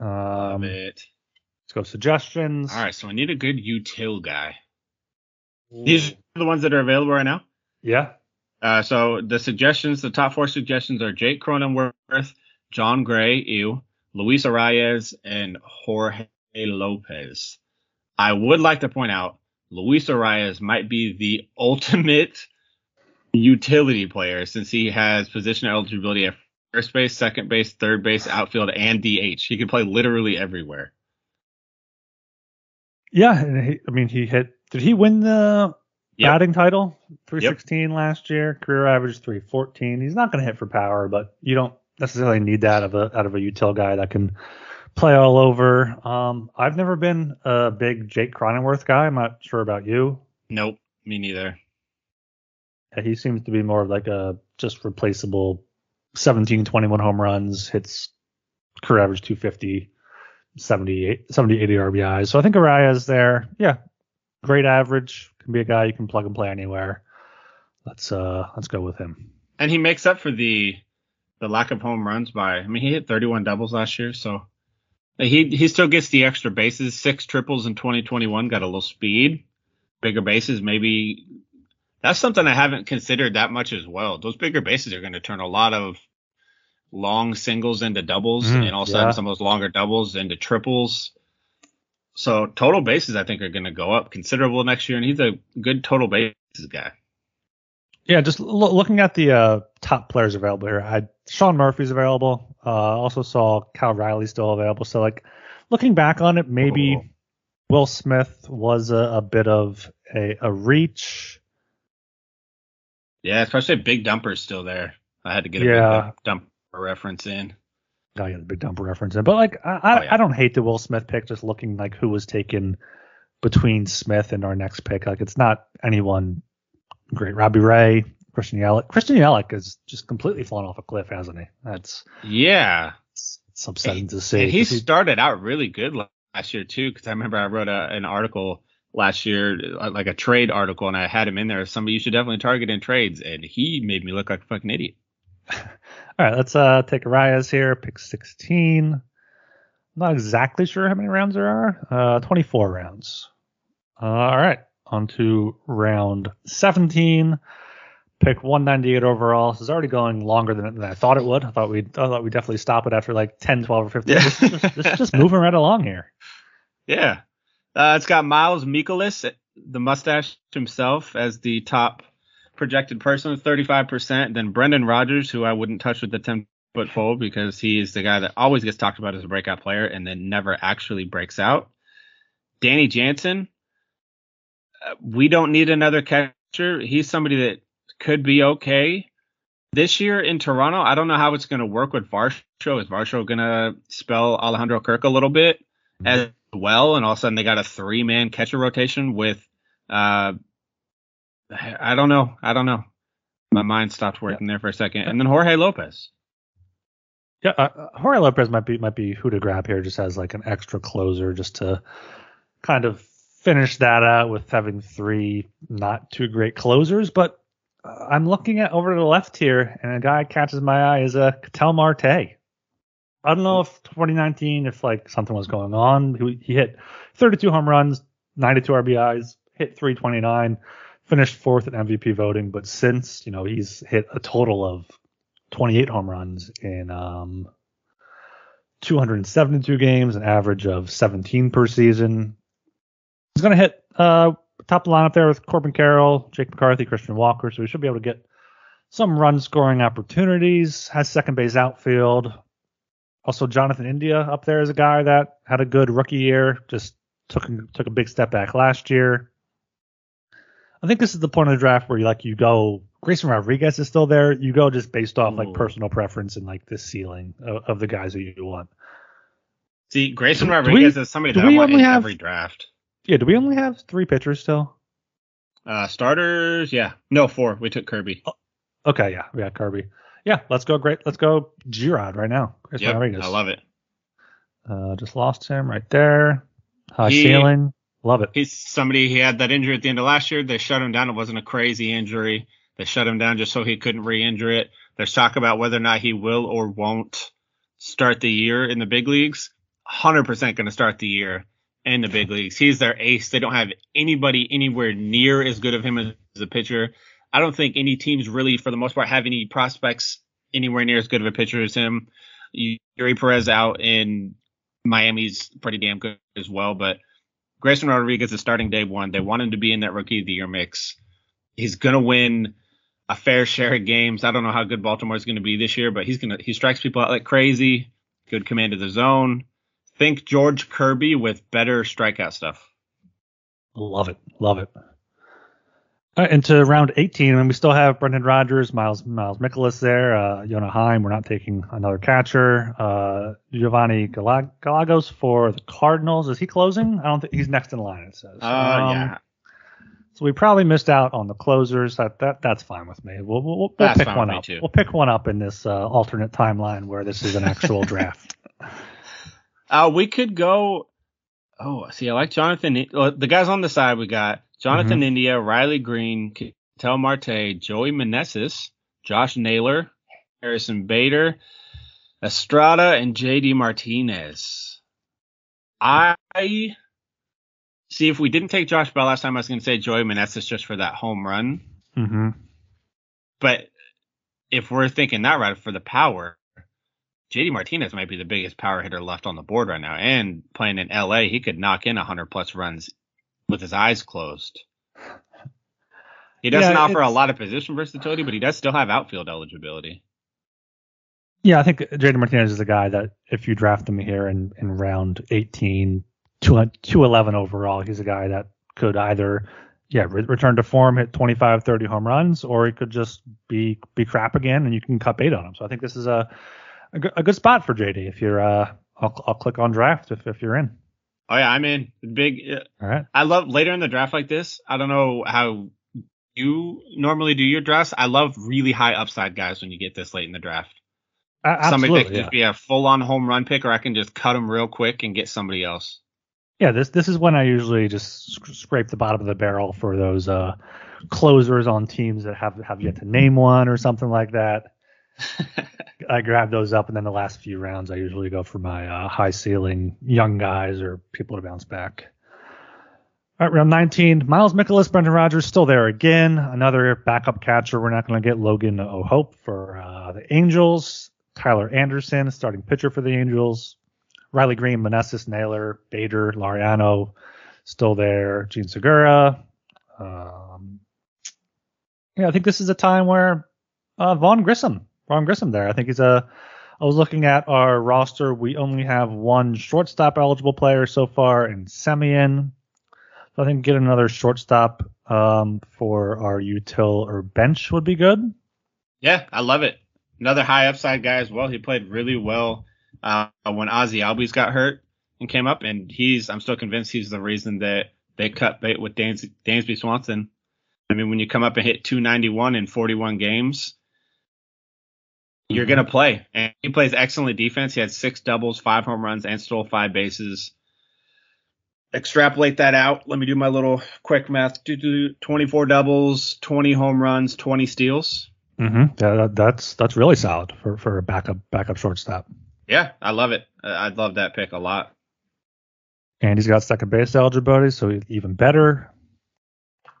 Um, Love it. Let's go suggestions. All right, so I need a good util guy. These are the ones that are available right now. Yeah. Uh, so the suggestions, the top four suggestions are Jake Cronenworth, John Gray, ew, Luis Arraez, and Jorge Lopez. I would like to point out Luis Arraez might be the ultimate utility player since he has position eligibility at first base, second base, third base, outfield, and DH. He can play literally everywhere. Yeah, he, I mean, he hit. Did he win the yep. batting title? 316 yep. last year, career average 314. He's not going to hit for power, but you don't necessarily need that out of a out of a util guy that can play all over. Um, I've never been a big Jake Cronenworth guy. I'm not sure about you. Nope, me neither. Yeah, he seems to be more of like a just replaceable 17, 21 home runs, hits career average 250, 70, 70 80 RBIs. So I think Arraez's there. Yeah, great average. Can be a guy you can plug and play anywhere. Let's uh let's go with him. And he makes up for the the lack of home runs by I mean he hit 31 doubles last year, so he he still gets the extra bases, six triples in 2021, got a little speed, bigger bases, maybe that's something I haven't considered that much as well. Those bigger bases are going to turn a lot of long singles into doubles mm, and all of a sudden yeah. some of those longer doubles into triples. So total bases I think are going to go up considerable next year and he's a good total bases guy. Yeah, just lo- looking at the uh, top players available here, I Sean Murphy's available. Uh, also saw Cal Raleigh still available. So like looking back on it, maybe oh. Will Smith was a, a bit of a, a reach. Yeah, especially Big Dumper's still there. I had to get a yeah. big dumper reference in. I got a big dumper reference in, but like I, oh, yeah. I don't hate the Will Smith pick. Just looking like who was taken between Smith and our next pick, like it's not anyone great. Robbie Ray, Christian Yelich. Christian Yelich has just completely fallen off a cliff, hasn't he? That's yeah. It's, it's upsetting to see. he started out really good last year too, because I remember I wrote a, an article last year, uh, like a trade article, and I had him in there. As somebody you should definitely target in trades, and he made me look like a fucking idiot. All right, let's uh, take Arraez here, pick 16. I'm not exactly sure how many rounds there are. Uh, 24 rounds. Uh, all right, on to round 17. Pick 198 overall. This is already going longer than, than I thought it would. I thought we'd, I thought we'd definitely stop it after like 10, 12, or 15. Yeah. This, this, this is just moving right along here. Yeah. Uh, it's got Miles Mikolas, the mustache himself, as the top projected person 35%. Then Brendan Rodgers, who I wouldn't touch with the 10 foot pole because he is the guy that always gets talked about as a breakout player and then never actually breaks out. Danny Jansen, uh, we don't need another catcher. He's somebody that could be okay. This year in Toronto, I don't know how it's going to work with Varsho. Is Varsho going to spell Alejandro Kirk a little bit as well? And all of a sudden they got a three man catcher rotation with, uh, I don't know. I don't know. My mind stopped working yeah. there for a second. And then Jorge Lopez. Yeah, uh, Jorge Lopez might be might be who to grab here, just as like an extra closer, just to kind of finish that out with having three not too great closers. But uh, I'm looking at over to the left here, and a guy catches my eye is a uh, Ketel Marte. I don't know if 2019, if like something was going on. He, he hit 32 home runs, 92 RBIs, hit 329, finished fourth in MVP voting. But since you know he's hit a total of 28 home runs in um 272 games, an average of 17 per season. He's going to hit uh, top of the lineup there with Corbin Carroll, Jake McCarthy, Christian Walker, so we should be able to get some run scoring opportunities. Has second base outfield. Also, Jonathan India up there is a guy that had a good rookie year, just took took a big step back last year. I think this is the point of the draft where you like you go. Grayson Rodriguez is still there. You go just based off like personal preference and like the ceiling of, of the guys that you want. See, Grayson Rodriguez we, is somebody that I want in have, every draft. Yeah, do we only have three pitchers still? Uh, starters, yeah, no four. We took Kirby. Oh, okay, yeah, we got Kirby. Yeah, let's go. Great, let's go. Girod right now. Grayson yep, Rodriguez. I love it. Uh, just lost him right there. High he, ceiling. Love it. He's somebody he had that injury at the end of last year. They shut him down. It wasn't a crazy injury. They shut him down just so he couldn't re-injure it. There's talk about whether or not he will or won't start the year in the big leagues. 100% going to start the year in the big leagues. He's their ace. They don't have anybody anywhere near as good of him as a pitcher. I don't think any teams really, for the most part, have any prospects anywhere near as good of a pitcher as him. Eury Perez out in Miami's pretty damn good as well, but Grayson Rodriguez is starting day one. They want him to be in that rookie of the year mix. He's gonna win a fair share of games. I don't know how good Baltimore is gonna be this year, but he's gonna he strikes people out like crazy. Good command of the zone. Think George Kirby with better strikeout stuff. Love it, love it. All right, into round 18, and we still have Brendan Rodgers, Miles Miles Mikolas there, uh, Jonah Heim. We're not taking another catcher. Uh, Giovanny Gallegos for the Cardinals. Is he closing? I don't think he's next in line. It says. Uh, um, yeah. So we probably missed out on the closers. That that that's fine with me. We'll we'll, we'll pick one up. We'll pick one up in this uh, alternate timeline where this is an actual draft. Uh, we could go. Oh, see, I like Jonathan. The guys on the side we got Jonathan mm-hmm. India, Riley Greene, Ketel Marte, Joey Meneses, Josh Naylor, Harrison Bader, Estrada, and JD Martinez. I see if we didn't take Josh Bell last time, I was going to say Joey Meneses just for that home run. Mm-hmm. But if we're thinking that right for the power, JD Martinez might be the biggest power hitter left on the board right now. And playing in LA, he could knock in 100 plus runs with his eyes closed. He doesn't yeah, offer a lot of position versatility, but he does still have outfield eligibility. Yeah, I think JD Martinez is a guy that if you draft him here in, in round 18, 211 overall, he's a guy that could either yeah re- return to form, hit 25, 30 home runs, or he could just be be crap again, and you can cut bait on him. So I think this is a a, good spot for JD if you're. Uh, I'll, I'll click on draft if, if you're in. Oh yeah, I'm in. Big. Uh, All right. I love later in the draft like this. I don't know how you normally do your drafts. I love really high upside guys when you get this late in the draft. Uh, somebody that could yeah. be a full on home run pick, or I can just cut them real quick and get somebody else. Yeah, this this is when I usually just sc- scrape the bottom of the barrel for those uh, closers on teams that have have yet to name one or something like that. I grab those up, and then the last few rounds, I usually go for my uh, high ceiling young guys or people to bounce back. All right, round 19. Miles Mikolas, Brendan Rodgers still there again. Another backup catcher. We're not going to get Logan O'Hoppe for uh, the Angels. Tyler Anderson, starting pitcher for the Angels. Riley Greene, Meneses, Naylor, Bader, Laureano, still there. Jean Segura. Um, yeah, I think this is a time where uh, Vaughn Grissom Ron Grissom there. I think he's a. I was looking at our roster. We only have one shortstop eligible player so far in Semien. So I think get another shortstop um, for our util or bench would be good. Yeah, I love it. Another high upside guy as well. He played really well uh, when Ozzie Albies got hurt and came up, and he's. I'm still convinced he's the reason that they cut bait with Dans- Dansby Swanson. I mean, when you come up and hit 291 in 41 games, you're going to play. And he plays excellent defense. He had six doubles, five home runs, and stole five bases. Extrapolate that out. Let me do my little quick math. 24 doubles, 20 home runs, 20 steals. Mm-hmm. Yeah, that's that's really solid for for a backup backup shortstop. Yeah, I love it. I love that pick a lot. And he's got second base eligibility, so even better.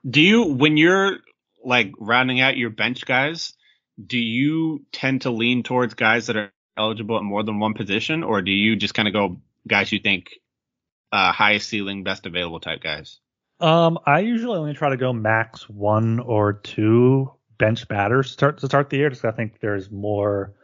Do you when you're like rounding out your bench guys? Do you tend to lean towards guys that are eligible at more than one position, or do you just kind of go guys you think uh, highest ceiling, best available type guys? Um, I usually only try to go max one or two bench batters to start to start the year, just I think there's more.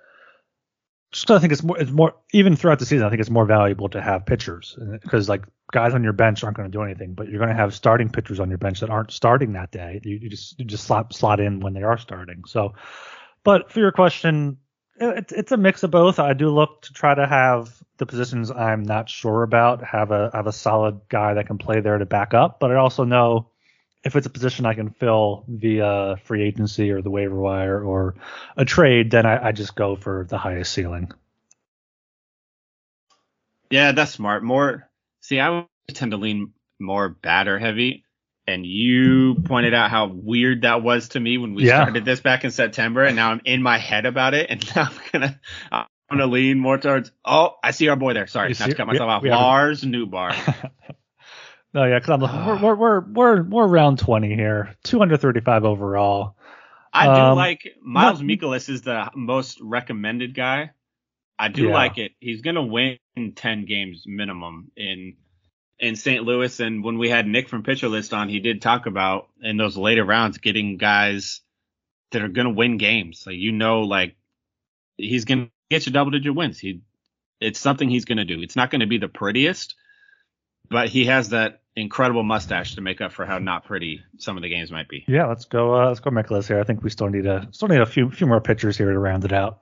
Just I think it's more, it's more even throughout the season. I think it's more valuable to have pitchers because like guys on your bench aren't going to do anything, but you're going to have starting pitchers on your bench that aren't starting that day. You, you just you just slot slot in when they are starting. So, but for your question, it's it's a mix of both. I do look to try to have the positions I'm not sure about have a have a solid guy that can play there to back up, but I also know if it's a position I can fill via free agency or the waiver wire or a trade, then I, I just go for the highest ceiling. Yeah, that's smart. More see, I tend to lean more batter heavy. And you pointed out how weird that was to me when we yeah. started this back in September, and now I'm in my head about it, and now I'm gonna I'm gonna lean more towards. Oh, I see our boy there. Sorry, not to cut myself we, off. Lars Nootbaar. no, yeah, because I'm we're, we're we're we're we're round 20 here, 235 overall. I do um, like Miles not, Mikolas is the most recommended guy. I do yeah. like it. He's gonna win 10 games minimum in in St. Louis. And when we had Nick from Pitcher List on, he did talk about in those later rounds getting guys that are going to win games. Like, you know, like he's going to get you double digit wins. He, it's something he's going to do. It's not going to be the prettiest, but he has that incredible mustache to make up for how not pretty some of the games might be. Yeah, let's go. Uh, let's go, Mikolas here. I think we still need a still need a few few more pitchers here to round it out.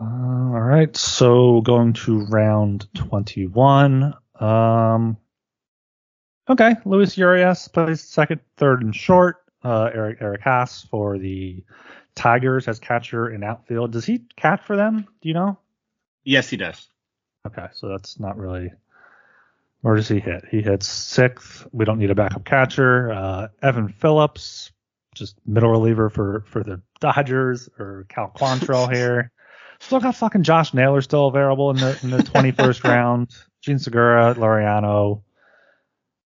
Uh, all right, so going to round 21. Um, okay, Luis Urias plays second, third, and short. Uh, Eric Eric Haase for the Tigers as catcher in outfield. Does he catch for them? Do you know? Yes, he does. Okay, so that's not really. Where does he hit? He hits sixth. We don't need a backup catcher. Uh, Evan Phillips, just middle reliever for for the Dodgers, or Cal Quantrill here. Still got fucking Josh Naylor still available in the in the 21st round. Jean Segura, Laureano.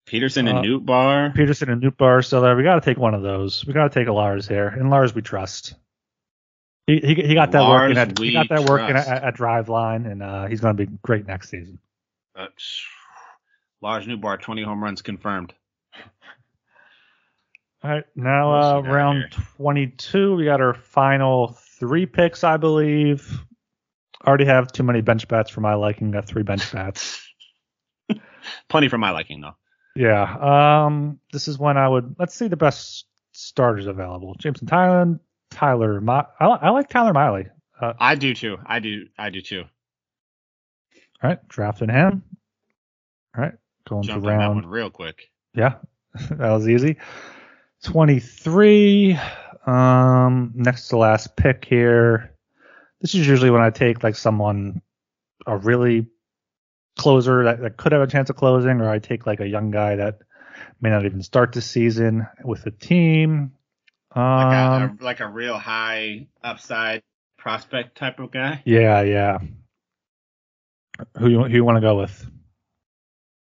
Peterson and uh, Bar. Peterson and Nootbaar still there. We got to take one of those. We got to take a Lars here, and Lars we trust. He he, he got that Lars working at he got that working at, at, Driveline, and uh, he's going to be great next season. Uh, Lars Nootbaar, 20 home runs confirmed. All right, now uh, round 22, we got our final three picks, I believe. Already have too many bench bats for my liking. Got three bench bats. Plenty for my liking, though. Yeah. Um. This is when I would let's see the best starters available. Jameson Taillon, Tyler. I, I like Tyler Mahle. Uh, I do too. I do. I do too. All right, drafting him. All right, going Jump to round. real quick. Yeah, that was easy. 23. Um, next to last pick here. This is usually when I take like someone, a really closer that, that could have a chance of closing, or I take like a young guy that may not even start the season with a team. Um, like, a, like a real high upside prospect type of guy. Yeah, yeah. Who you who you want to go with?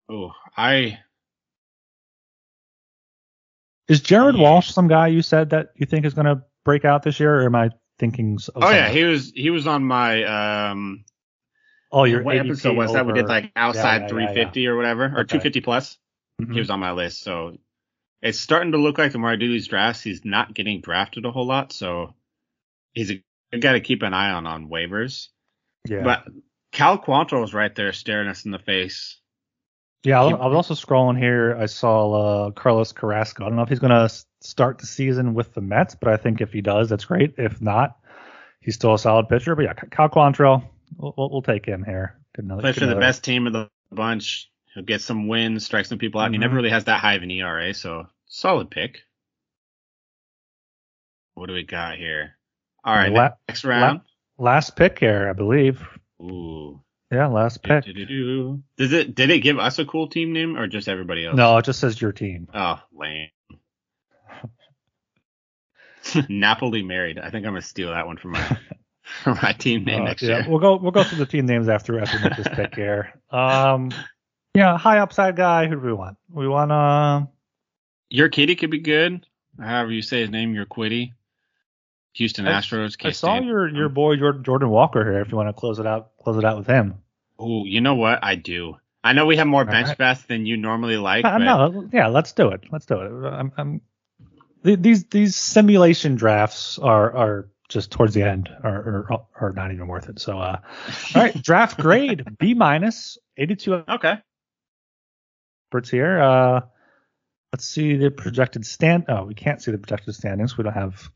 Oh, I is Jared Walsh some guy you said that you think is going to break out this year, or am I thinking? oh yeah, he was he was on my um. Oh, your what episode was that? We did like outside yeah, yeah, 350 yeah, or whatever, or 250 plus. Mm-hmm. He was on my list, so it's starting to look like the more I do these drafts, he's not getting drafted a whole lot. So he's a guy to keep an eye on on waivers. Yeah. But Cal Quantrill is right there staring us in the face yeah, I was also scrolling here. I saw uh, Carlos Carrasco. I don't know if he's going to start the season with the Mets, but I think if he does, that's great. If not, he's still a solid pitcher. But yeah, Cal Quantrill, we'll, we'll take him here. Good another, Play for the best team of the bunch. He'll get some wins, strike some people out. Mm-hmm. He never mm-hmm. really has that high of an ERA, so solid pick. What do we got here? All right, la- next round. La- last pick here, I believe. Ooh. Yeah, last pick. Did it did it give us a cool team name or just everybody else? No, it just says your team. Oh, lame. Napoli married. I think I'm gonna steal that one from my from my team name uh, next yeah, year. We'll go we'll go through the team names after after we make this pick here. Um, yeah, high upside guy. Who do we want? We want uh. kitty could be good. However you say his name, Urquidy. Houston Astros. I, I saw your your boy Jordan Walker here. If you want to close it out, close it out with him. Oh, you know what? I do. I know we have more bench right. than you normally like. Uh, no, yeah, let's do it. Let's do it. I'm, I'm, these these simulation drafts are are just towards the end are are, are not even worth it. So, uh, all right, draft grade B minus, 82. Okay. Bert's here. Uh, let's see the projected stand. Oh, we can't see the projected standings. We don't have.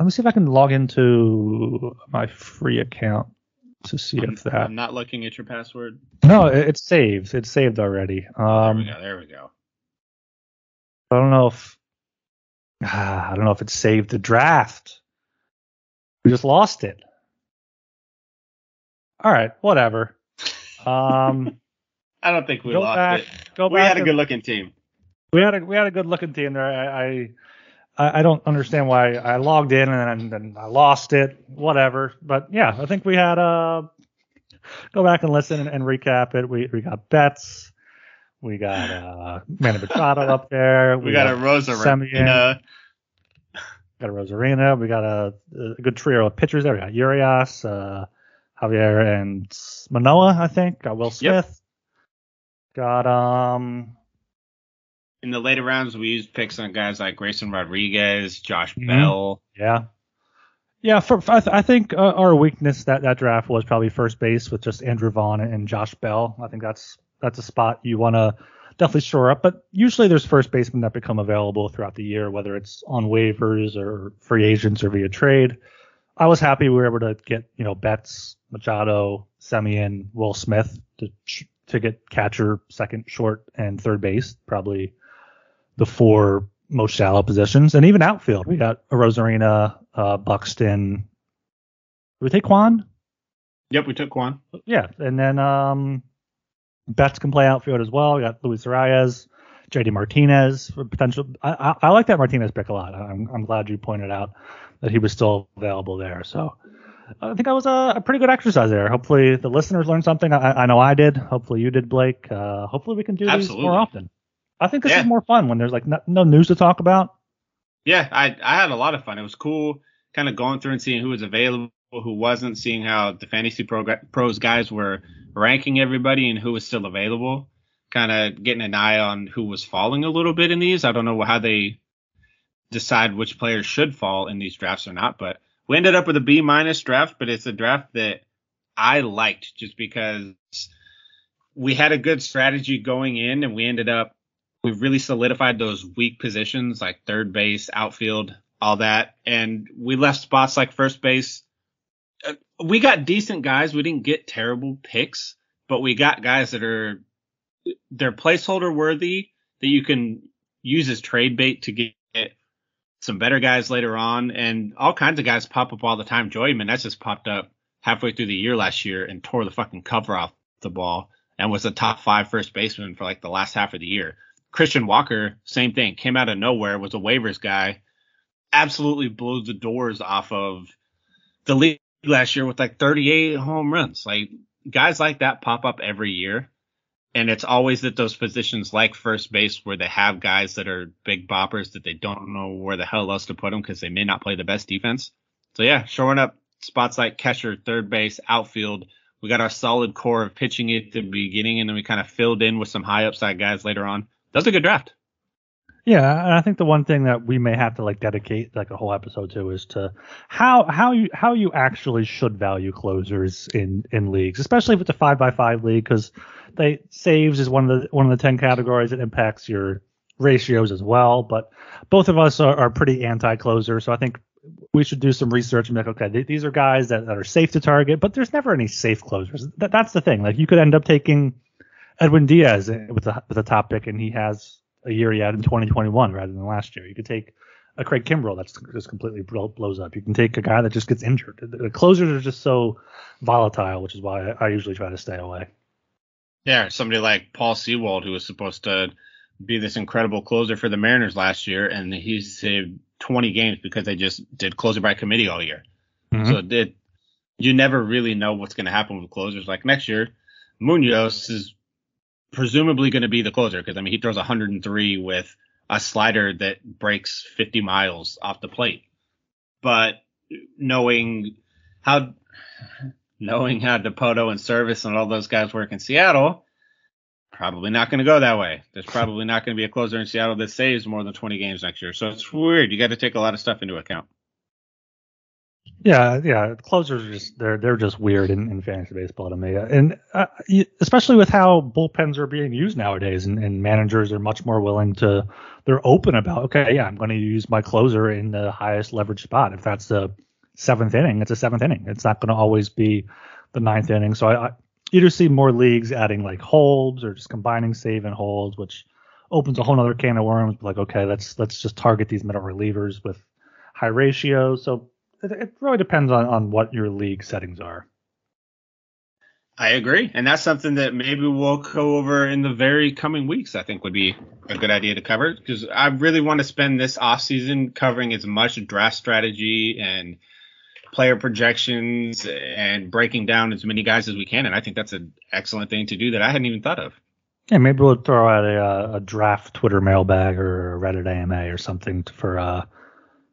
Let me see if I can log into my free account to see I'm, if that. I'm not looking at your password. No, it, it's saved. It's saved already. Um, there we go. There we go. I don't know if. Ah, I don't know if it saved the draft. We just lost it. All right, whatever. Um, I don't think we lost back, it. Go we had a good looking team. We had a we had a good looking team there. I, I I don't understand why I logged in and then I lost it. Whatever. But yeah, I think we had uh go back and listen and, and recap it. We we got Betts. We got uh Manny Machado up there. We, we got, got, Arozarena. Got Arozarena. We got a, a, good trio of pitchers there. We got Urias, uh, Javier, and Manoah, I think. Got Will Smith. Yep. Got um in the later rounds, we used picks on guys like Grayson Rodriguez, Josh mm-hmm. Bell. Yeah. Yeah, for, for I, th- I, think uh, our weakness that that draft was probably first base with just Andrew Vaughn and Josh Bell. I think that's that's a spot you want to definitely shore up. But usually there's first basemen that become available throughout the year, whether it's on waivers or free agents or via trade. I was happy we were able to get you know Betts, Machado, Semien, Will Smith to to get catcher, second, short, and third base. Probably the four most shallow positions, and even outfield. We got Arozarena, uh, Buxton. Did we take Kwan? Yep, we took Kwan. Yeah, and then um, Betts can play outfield as well. We got Luis Arraez, JD Martinez for potential. I, I, I, like that Martinez pick a lot. I'm, I'm glad you pointed out that he was still available there. So I think that was a, a pretty good exercise there. Hopefully the listeners learned something. I, I know I did. Hopefully you did, Blake. Uh, hopefully we can do Absolutely. these more often. I think this yeah. is more fun when there's like no, no, news to talk about. Yeah, I I had a lot of fun. It was cool, kind of going through and seeing who was available, who wasn't, seeing how the fantasy pro, pros guys were ranking everybody and who was still available. Kind of getting an eye on who was falling a little bit in these. I don't know how they decide which players should fall in these drafts or not, but we ended up with a B minus draft. But it's a draft that I liked just because we had a good strategy going in, and we ended up we've really solidified those weak positions like third base, outfield, all that. And we left spots like first base. Uh, we got decent guys. We didn't get terrible picks, but we got guys that are they're placeholder worthy that you can use as trade bait to get some better guys later on. And all kinds of guys pop up all the time. Joey just popped up halfway through the year last year and tore the fucking cover off the ball and was a top five first baseman for like the last half of the year. Christian Walker, same thing, came out of nowhere, was a waivers guy, absolutely blew the doors off of the league last year with like 38 home runs. Like guys like that pop up every year. And it's always at those positions like first base where they have guys that are big boppers that they don't know where the hell else to put them because they may not play the best defense. So yeah, showing up spots like catcher, third base, outfield. We got our solid core of pitching at the beginning, and then we kind of filled in with some high upside guys later on that's a good draft. Yeah, and I think the one thing that we may have to like dedicate like a whole episode to is to how how you how you actually should value closers in in leagues, especially if it's a five by five league, because they saves is one of the one of the ten categories that impacts your ratios as well. But both of us are, are pretty anti closer, so I think we should do some research and be like, okay, these are guys that, that are safe to target, but there's never any safe closers. That, that's the thing. Like you could end up taking Edwin Diaz with a with a top pick, and he has a year he had in 2021 rather than last year. You could take a Craig Kimbrel that's just completely blows up. You can take a guy that just gets injured. The closers are just so volatile, which is why I usually try to stay away. Yeah, somebody like Paul Sewald, who was supposed to be this incredible closer for the Mariners last year, and he saved 20 games because they just did closer by committee all year. Mm-hmm. So it did. You never really know what's going to happen with closers. Like next year, Munoz is presumably going to be the closer because I mean he throws 103 with a slider that breaks 50 miles off the plate. But knowing how knowing how Dipoto and Servais and all those guys work in Seattle, probably not going to go that way. There's probably not going to be a closer in Seattle that saves more than 20 games next year. So it's weird. You got to take a lot of stuff into account. Yeah, yeah. Closers are just they're they're just weird in, in fantasy baseball to me, and uh, especially with how bullpens are being used nowadays, and, and, managers are much more willing to they're open about okay, yeah, I'm going to use my closer in the highest leverage spot. If that's the seventh inning, it's a seventh inning. It's not going to always be the ninth inning. So I, I you just see more leagues adding like holds or just combining save and holds, which opens a whole other can of worms. Like okay, let's let's just target these middle relievers with high ratios. So it, it really depends on, on what your league settings are. I agree. And that's something that maybe we'll go over in the very coming weeks, I think would be a good idea to cover because I really want to spend this off season covering as much draft strategy and player projections and breaking down as many guys as we can. And I think that's an excellent thing to do that I hadn't even thought of. Yeah, maybe we'll throw out a, a draft Twitter mailbag or a Reddit AMA or something for uh,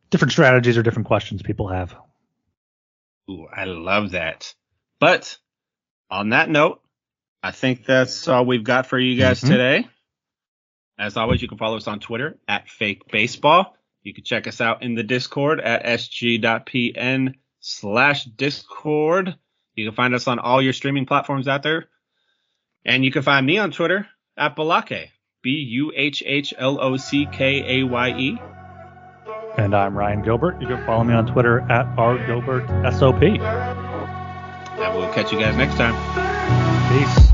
different strategies or different questions people have. Ooh, I love that. But on that note, I think that's all we've got for you guys mm-hmm. today. As always, you can follow us on Twitter at Fake Baseball. You can check us out in the Discord at sg.pn slash Discord. You can find us on all your streaming platforms out there. And you can find me on Twitter at Buhlockeye, B U H H L O C K A Y E. And I'm Ryan Gilbert. You can follow me on Twitter at rgilbertsop. And we'll catch you guys next time. Peace.